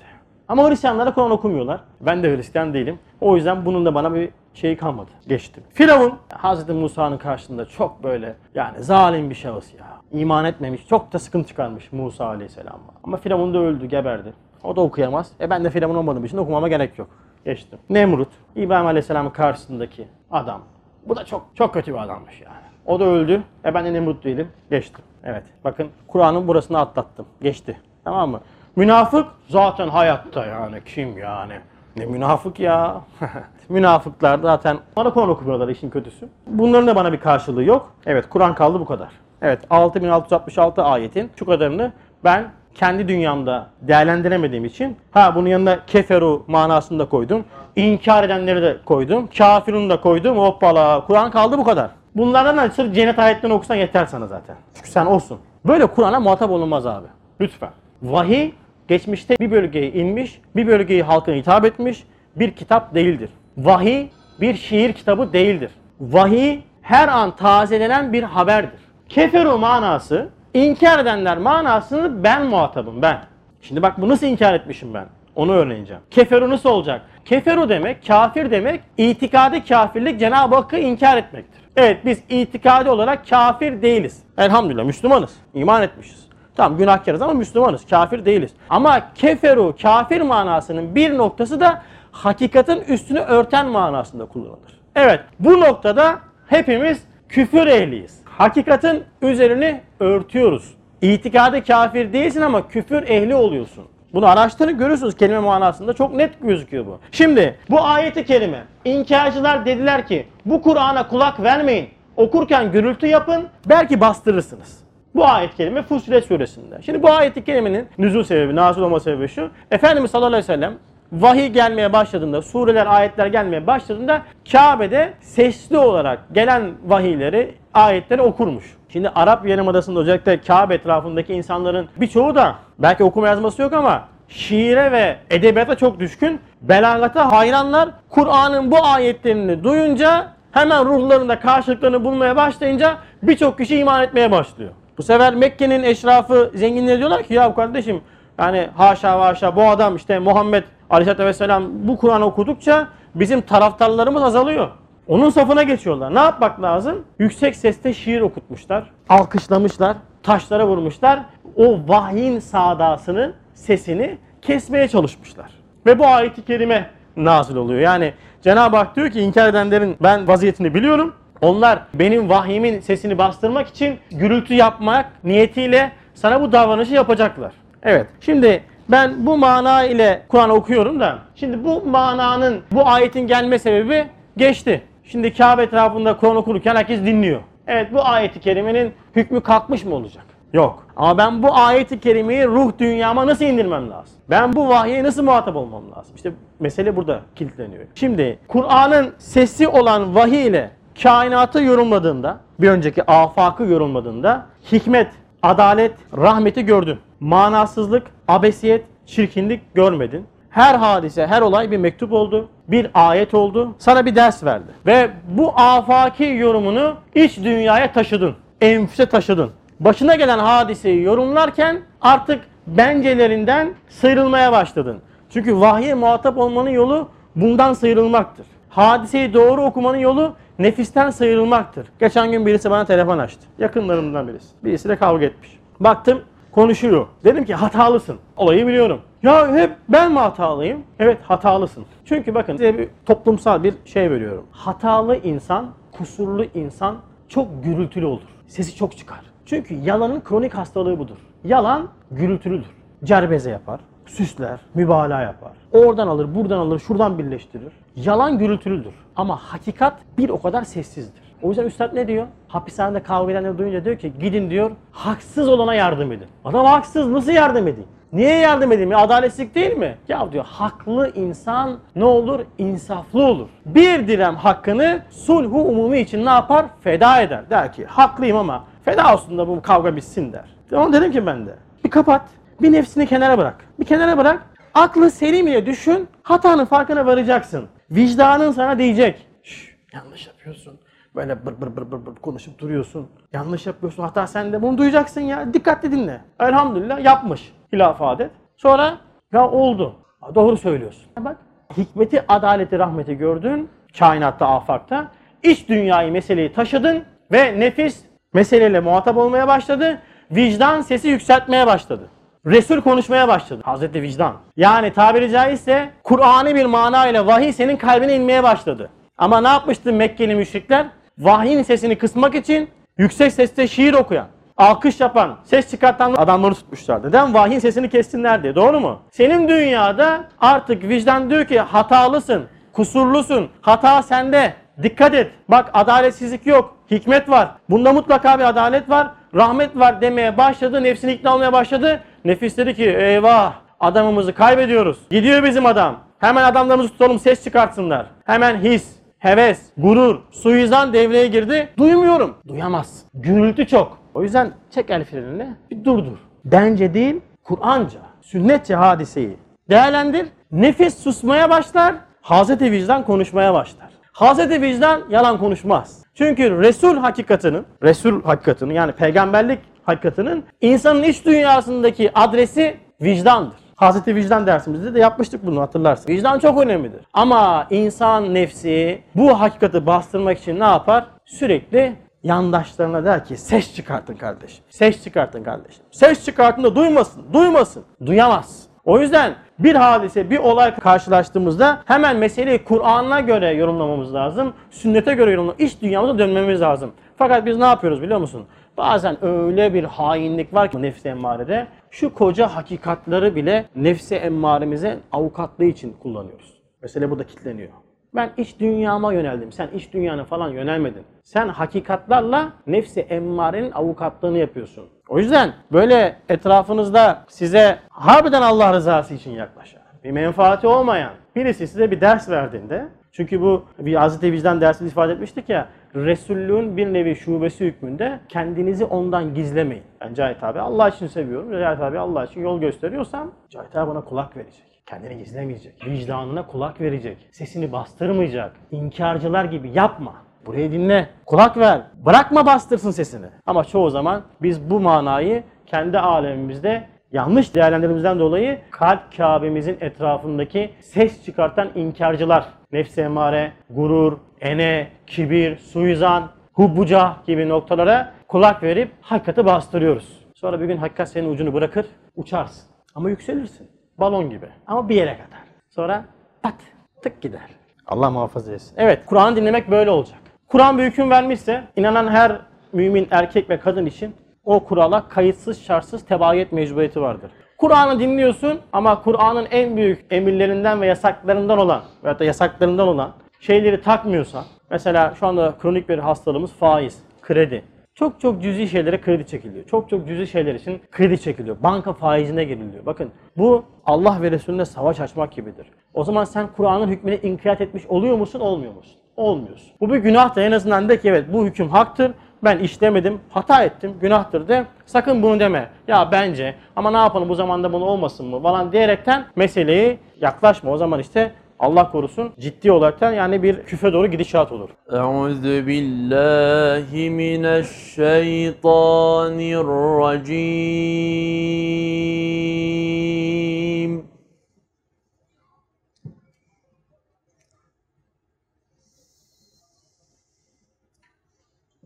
Ama Hristiyanlar da Kur'an okumuyorlar. Ben de Hristiyan değilim. O yüzden bunun da bana bir şeyi kalmadı. Geçtim. Firavun Hazreti Musa'nın karşısında çok böyle yani zalim bir şahıs ya. İman etmemiş. Çok da sıkıntı çıkarmış Musa Aleyhisselam'a. Ama Firavun da öldü, geberdi. O da okuyamaz. E ben de Firavun olmadığım için okumama gerek yok. Geçtim. Nemrut, İbrahim Aleyhisselam'ın karşısındaki adam. Bu da çok çok kötü bir adammış yani. O da öldü. E ben de Nemrut değilim. Geçtim. Evet. Bakın Kur'an'ın burasını atlattım. Geçti. Tamam mı? Münafık zaten hayatta yani kim yani? Ne münafık ya. [laughs] Münafıklar zaten bana Kur'an okumuyorlar işin kötüsü. Bunların da bana bir karşılığı yok. Evet Kur'an kaldı bu kadar. Evet 6666 ayetin şu kadarını ben kendi dünyamda değerlendiremediğim için ha bunun yanına keferu manasını da koydum. İnkar edenleri de koydum. Kafirun da koydum. Hoppala. Kur'an kaldı bu kadar. Bunlardan da sırf cennet ayetlerini okusan yeter sana zaten. Çünkü sen olsun. Böyle Kur'an'a muhatap olunmaz abi. Lütfen. Vahiy geçmişte bir bölgeye inmiş, bir bölgeyi halkına hitap etmiş bir kitap değildir. Vahiy bir şiir kitabı değildir. Vahiy her an tazelenen bir haberdir. Keferu manası, inkar edenler manasını ben muhatabım ben. Şimdi bak bu nasıl inkar etmişim ben? Onu öğreneceğim. Keferu nasıl olacak? Keferu demek, kafir demek, itikadi kafirlik Cenab-ı Hakk'ı inkar etmektir. Evet biz itikadi olarak kafir değiliz. Elhamdülillah Müslümanız. İman etmişiz. Tamam günahkarız ama Müslümanız. Kafir değiliz. Ama keferu, kafir manasının bir noktası da hakikatin üstünü örten manasında kullanılır. Evet bu noktada hepimiz küfür ehliyiz. Hakikatin üzerini örtüyoruz. İtikadi kafir değilsin ama küfür ehli oluyorsun. Bunu araştırın görürsünüz kelime manasında çok net gözüküyor bu. Şimdi bu ayeti kerime inkarcılar dediler ki bu Kur'an'a kulak vermeyin. Okurken gürültü yapın belki bastırırsınız. Bu ayet kelime Fussilet suresinde. Şimdi bu ayet-i kerimenin nüzul sebebi, nazil olma sebebi şu. Efendimiz sallallahu aleyhi ve sellem vahiy gelmeye başladığında, sureler, ayetler gelmeye başladığında Kabe'de sesli olarak gelen vahiyleri, ayetleri okurmuş. Şimdi Arap Yarımadası'nda özellikle Kabe etrafındaki insanların birçoğu da belki okuma yazması yok ama şiire ve edebiyata çok düşkün. Belagata hayranlar Kur'an'ın bu ayetlerini duyunca hemen ruhlarında karşılıklarını bulmaya başlayınca birçok kişi iman etmeye başlıyor. Bu sefer Mekke'nin eşrafı zenginleri diyorlar ki ya kardeşim yani haşa haşa bu adam işte Muhammed Aleyhisselatü Vesselam bu Kur'an okudukça bizim taraftarlarımız azalıyor. Onun safına geçiyorlar. Ne yapmak lazım? Yüksek sesle şiir okutmuşlar. Alkışlamışlar. Taşlara vurmuşlar. o vahyin sadasını, sesini kesmeye çalışmışlar. Ve bu ayeti kerime nazil oluyor. Yani Cenab-ı Hak diyor ki inkar edenlerin ben vaziyetini biliyorum. Onlar benim vahyimin sesini bastırmak için gürültü yapmak niyetiyle sana bu davranışı yapacaklar. Evet. Şimdi ben bu mana ile Kur'an okuyorum da şimdi bu mananın bu ayetin gelme sebebi geçti. Şimdi Kabe etrafında Kur'an okurken herkes dinliyor. Evet bu ayeti kerimenin hükmü kalkmış mı olacak? Yok. Ama ben bu ayeti kerimeyi ruh dünyama nasıl indirmem lazım? Ben bu vahye nasıl muhatap olmam lazım? İşte mesele burada kilitleniyor. Şimdi Kur'an'ın sesi olan vahiy ile kainatı yorumladığında, bir önceki afakı yorumladığında hikmet, adalet, rahmeti gördün. Manasızlık, abesiyet, çirkinlik görmedin. Her hadise, her olay bir mektup oldu, bir ayet oldu, sana bir ders verdi. Ve bu afaki yorumunu iç dünyaya taşıdın, enfüse taşıdın. Başına gelen hadiseyi yorumlarken artık bencelerinden sıyrılmaya başladın. Çünkü vahye muhatap olmanın yolu bundan sıyrılmaktır. Hadiseyi doğru okumanın yolu nefisten sıyrılmaktır. Geçen gün birisi bana telefon açtı. Yakınlarımdan birisi. Birisi de kavga etmiş. Baktım konuşuyor. Dedim ki hatalısın. Olayı biliyorum. Ya hep ben mi hatalıyım? Evet hatalısın. Çünkü bakın size bir toplumsal bir şey veriyorum. Hatalı insan, kusurlu insan çok gürültülü olur. Sesi çok çıkar. Çünkü yalanın kronik hastalığı budur. Yalan gürültülüdür. Cerbeze yapar, süsler, mübalağa yapar. Oradan alır, buradan alır, şuradan birleştirir. Yalan gürültülüdür. Ama hakikat bir o kadar sessizdir. O yüzden Üstad ne diyor? Hapishanede kavga edenleri duyunca diyor ki gidin diyor haksız olana yardım edin. Adam haksız nasıl yardım edeyim? Niye yardım edeyim? Ya adaletsizlik değil mi? Ya diyor haklı insan ne olur? İnsaflı olur. Bir direm hakkını sulhu umumi için ne yapar? Feda eder. Der ki haklıyım ama feda olsun da bu kavga bitsin der. Ama dedim ki ben de bir kapat. Bir nefsini kenara bırak. Bir kenara bırak. Aklı selim ile düşün. Hatanın farkına varacaksın. Vicdanın sana diyecek. Şş, yanlış yapıyorsun. Böyle bır bır bır bır konuşup duruyorsun. Yanlış yapıyorsun. Hata sende. Bunu duyacaksın ya. Dikkatli dinle. Elhamdülillah yapmış. Hilaf adet. Sonra ya oldu. Doğru söylüyorsun. Bak hikmeti, adaleti, rahmeti gördün. Kainatta, afakta. İç dünyayı, meseleyi taşıdın. Ve nefis meseleyle muhatap olmaya başladı. Vicdan sesi yükseltmeye başladı. Resul konuşmaya başladı. Hazreti vicdan. Yani tabiri caizse Kur'an'ı bir mana ile vahiy senin kalbine inmeye başladı. Ama ne yapmıştı Mekkeli müşrikler? Vahyin sesini kısmak için yüksek sesle şiir okuyan, alkış yapan, ses çıkartan adamları tutmuşlardı. Neden? Vahyin sesini kessinler diye. Doğru mu? Senin dünyada artık vicdan diyor ki hatalısın, kusurlusun, hata sende. Dikkat et. Bak adaletsizlik yok. Hikmet var. Bunda mutlaka bir adalet var. Rahmet var demeye başladı. Nefsini ikna olmaya başladı. Nefis dedi ki eyvah adamımızı kaybediyoruz. Gidiyor bizim adam. Hemen adamlarımızı tutalım ses çıkartsınlar. Hemen his, heves, gurur, suizan devreye girdi. Duymuyorum. Duyamaz. Gürültü çok. O yüzden çek el frenini bir durdur. Bence değil Kur'anca, sünnetçe hadiseyi değerlendir. Nefis susmaya başlar. Hazreti vicdan konuşmaya başlar. Hazreti vicdan yalan konuşmaz. Çünkü Resul hakikatinin, Resul hakikatinin yani peygamberlik hakikatinin insanın iç dünyasındaki adresi vicdandır. Hazreti vicdan dersimizde de yapmıştık bunu hatırlarsın. Vicdan çok önemlidir. Ama insan nefsi bu hakikati bastırmak için ne yapar? Sürekli yandaşlarına der ki ses çıkartın kardeşim. Ses çıkartın kardeşim. Ses çıkartın da duymasın. Duymasın. Duyamaz. O yüzden bir hadise, bir olay karşılaştığımızda hemen meseleyi Kur'an'a göre yorumlamamız lazım. Sünnete göre yorumlamamız, iç dünyamıza dönmemiz lazım. Fakat biz ne yapıyoruz biliyor musun? Bazen öyle bir hainlik var ki nefsi emmarede. Şu koca hakikatları bile nefsi emmaremize avukatlığı için kullanıyoruz. Mesele burada kilitleniyor. Ben iç dünyama yöneldim. Sen iç dünyana falan yönelmedin. Sen hakikatlarla nefsi emmarenin avukatlığını yapıyorsun. O yüzden böyle etrafınızda size harbiden Allah rızası için yaklaşan, bir menfaati olmayan birisi size bir ders verdiğinde çünkü bu bir Hazreti Vicdan dersinde ifade etmiştik ya Resullüğün bir nevi şubesi hükmünde kendinizi ondan gizlemeyin. Ben Cahit abi Allah için seviyorum. Cahit abi Allah için yol gösteriyorsam Cahit abi bana kulak verecek. Kendini gizlemeyecek. Vicdanına kulak verecek. Sesini bastırmayacak. İnkarcılar gibi yapma. Burayı dinle. Kulak ver. Bırakma bastırsın sesini. Ama çoğu zaman biz bu manayı kendi alemimizde yanlış değerlendirmemizden dolayı kalp Kabe'mizin etrafındaki ses çıkartan inkarcılar, nefs emare, gurur, ene, kibir, suizan, hubbuca gibi noktalara kulak verip hakikati bastırıyoruz. Sonra bir gün hakikat senin ucunu bırakır, uçarsın. Ama yükselirsin. Balon gibi. Ama bir yere kadar. Sonra pat, tık gider. Allah muhafaza etsin. Evet, Kur'an dinlemek böyle olacak. Kur'an bir hüküm vermişse, inanan her mümin erkek ve kadın için o kurala kayıtsız şartsız tebayet mecburiyeti vardır. Kur'an'ı dinliyorsun ama Kur'an'ın en büyük emirlerinden ve yasaklarından olan veyahut da yasaklarından olan şeyleri takmıyorsan, mesela şu anda kronik bir hastalığımız faiz, kredi. Çok çok cüzi şeylere kredi çekiliyor. Çok çok cüzi şeyler için kredi çekiliyor. Banka faizine giriliyor. Bakın bu Allah ve Resulüne savaş açmak gibidir. O zaman sen Kur'an'ın hükmüne inkiyat etmiş oluyor musun, olmuyor musun? Olmuyorsun. Bu bir günahtır. En azından de ki evet bu hüküm haktır ben işlemedim, hata ettim, günahtır de sakın bunu deme. Ya bence ama ne yapalım bu zamanda bunu olmasın mı falan diyerekten meseleye yaklaşma. O zaman işte Allah korusun ciddi olaraktan yani bir küfe doğru gidişat olur. Euzu billahi mineşşeytanirracim.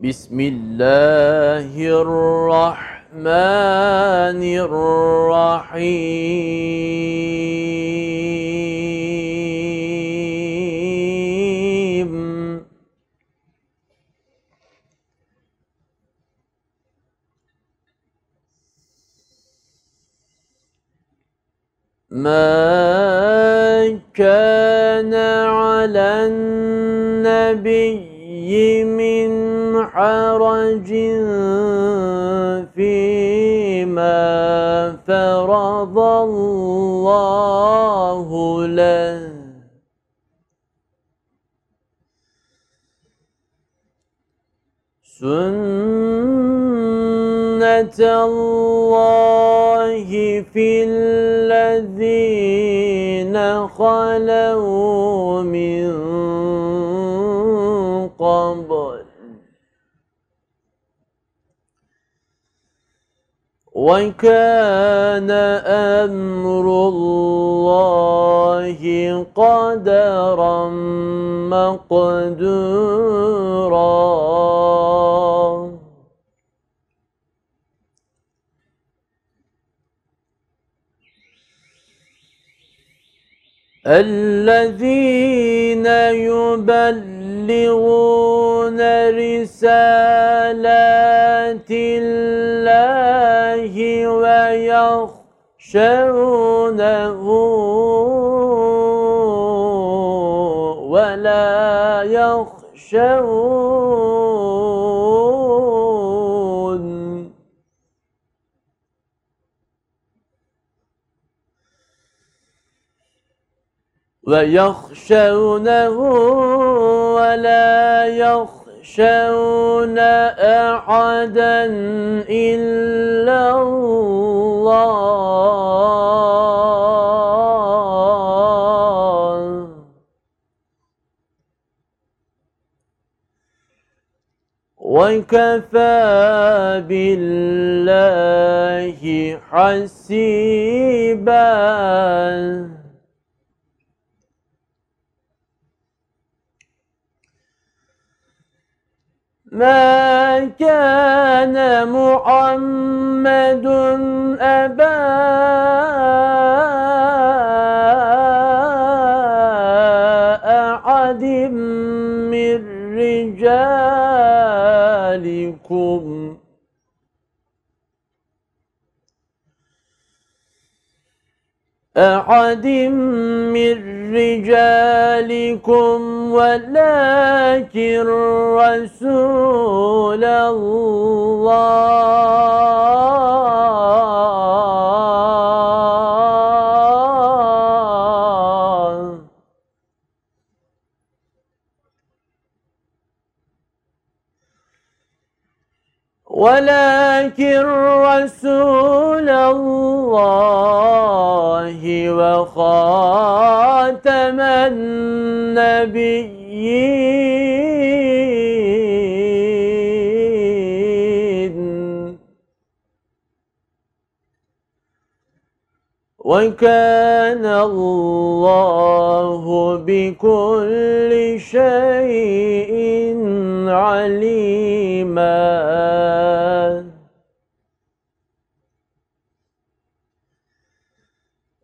بسم الله الرحمن الرحيم. ما كان على النبي من حرج فيما فرض الله له. سنة الله في الذين خلوا من قبل وكان أمر الله قدرا مقدورا الذين يبلغون رسالات الله ويخشونه ولا يخشون ويخشونه ولا يخشون أحدا إلا الله. وكفى بالله حسيبا. ما كان محمد أبا أحد من رجالكم. أحد من رجالكم ولكن رسول الله. ولكن رسول الله وخاتم النبيين. وكان الله بكل شيء عليما.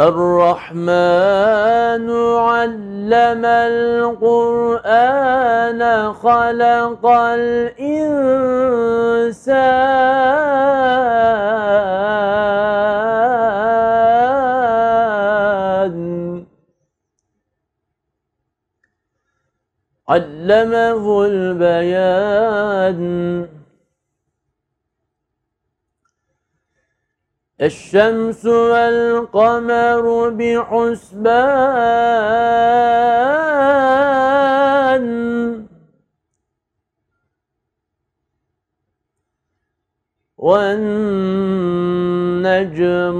الرحمن علم القرآن خلق الإنسان. علمه البيان. الشمس والقمر بحسبان والنجم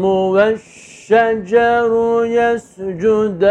والشجر يسجدان.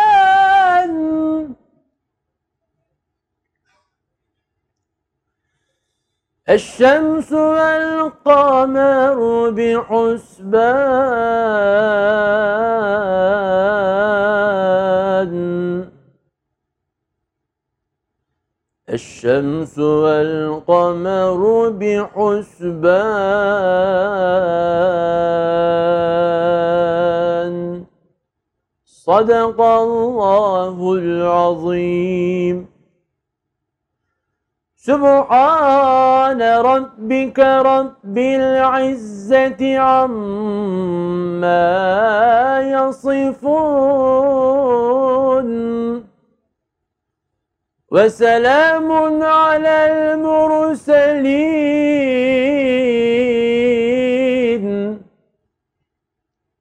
الشمس والقمر بحسبان الشمس والقمر بحسبان صدق الله العظيم. سبحان ربك رب العزة عما يصفون. وسلام على المرسلين.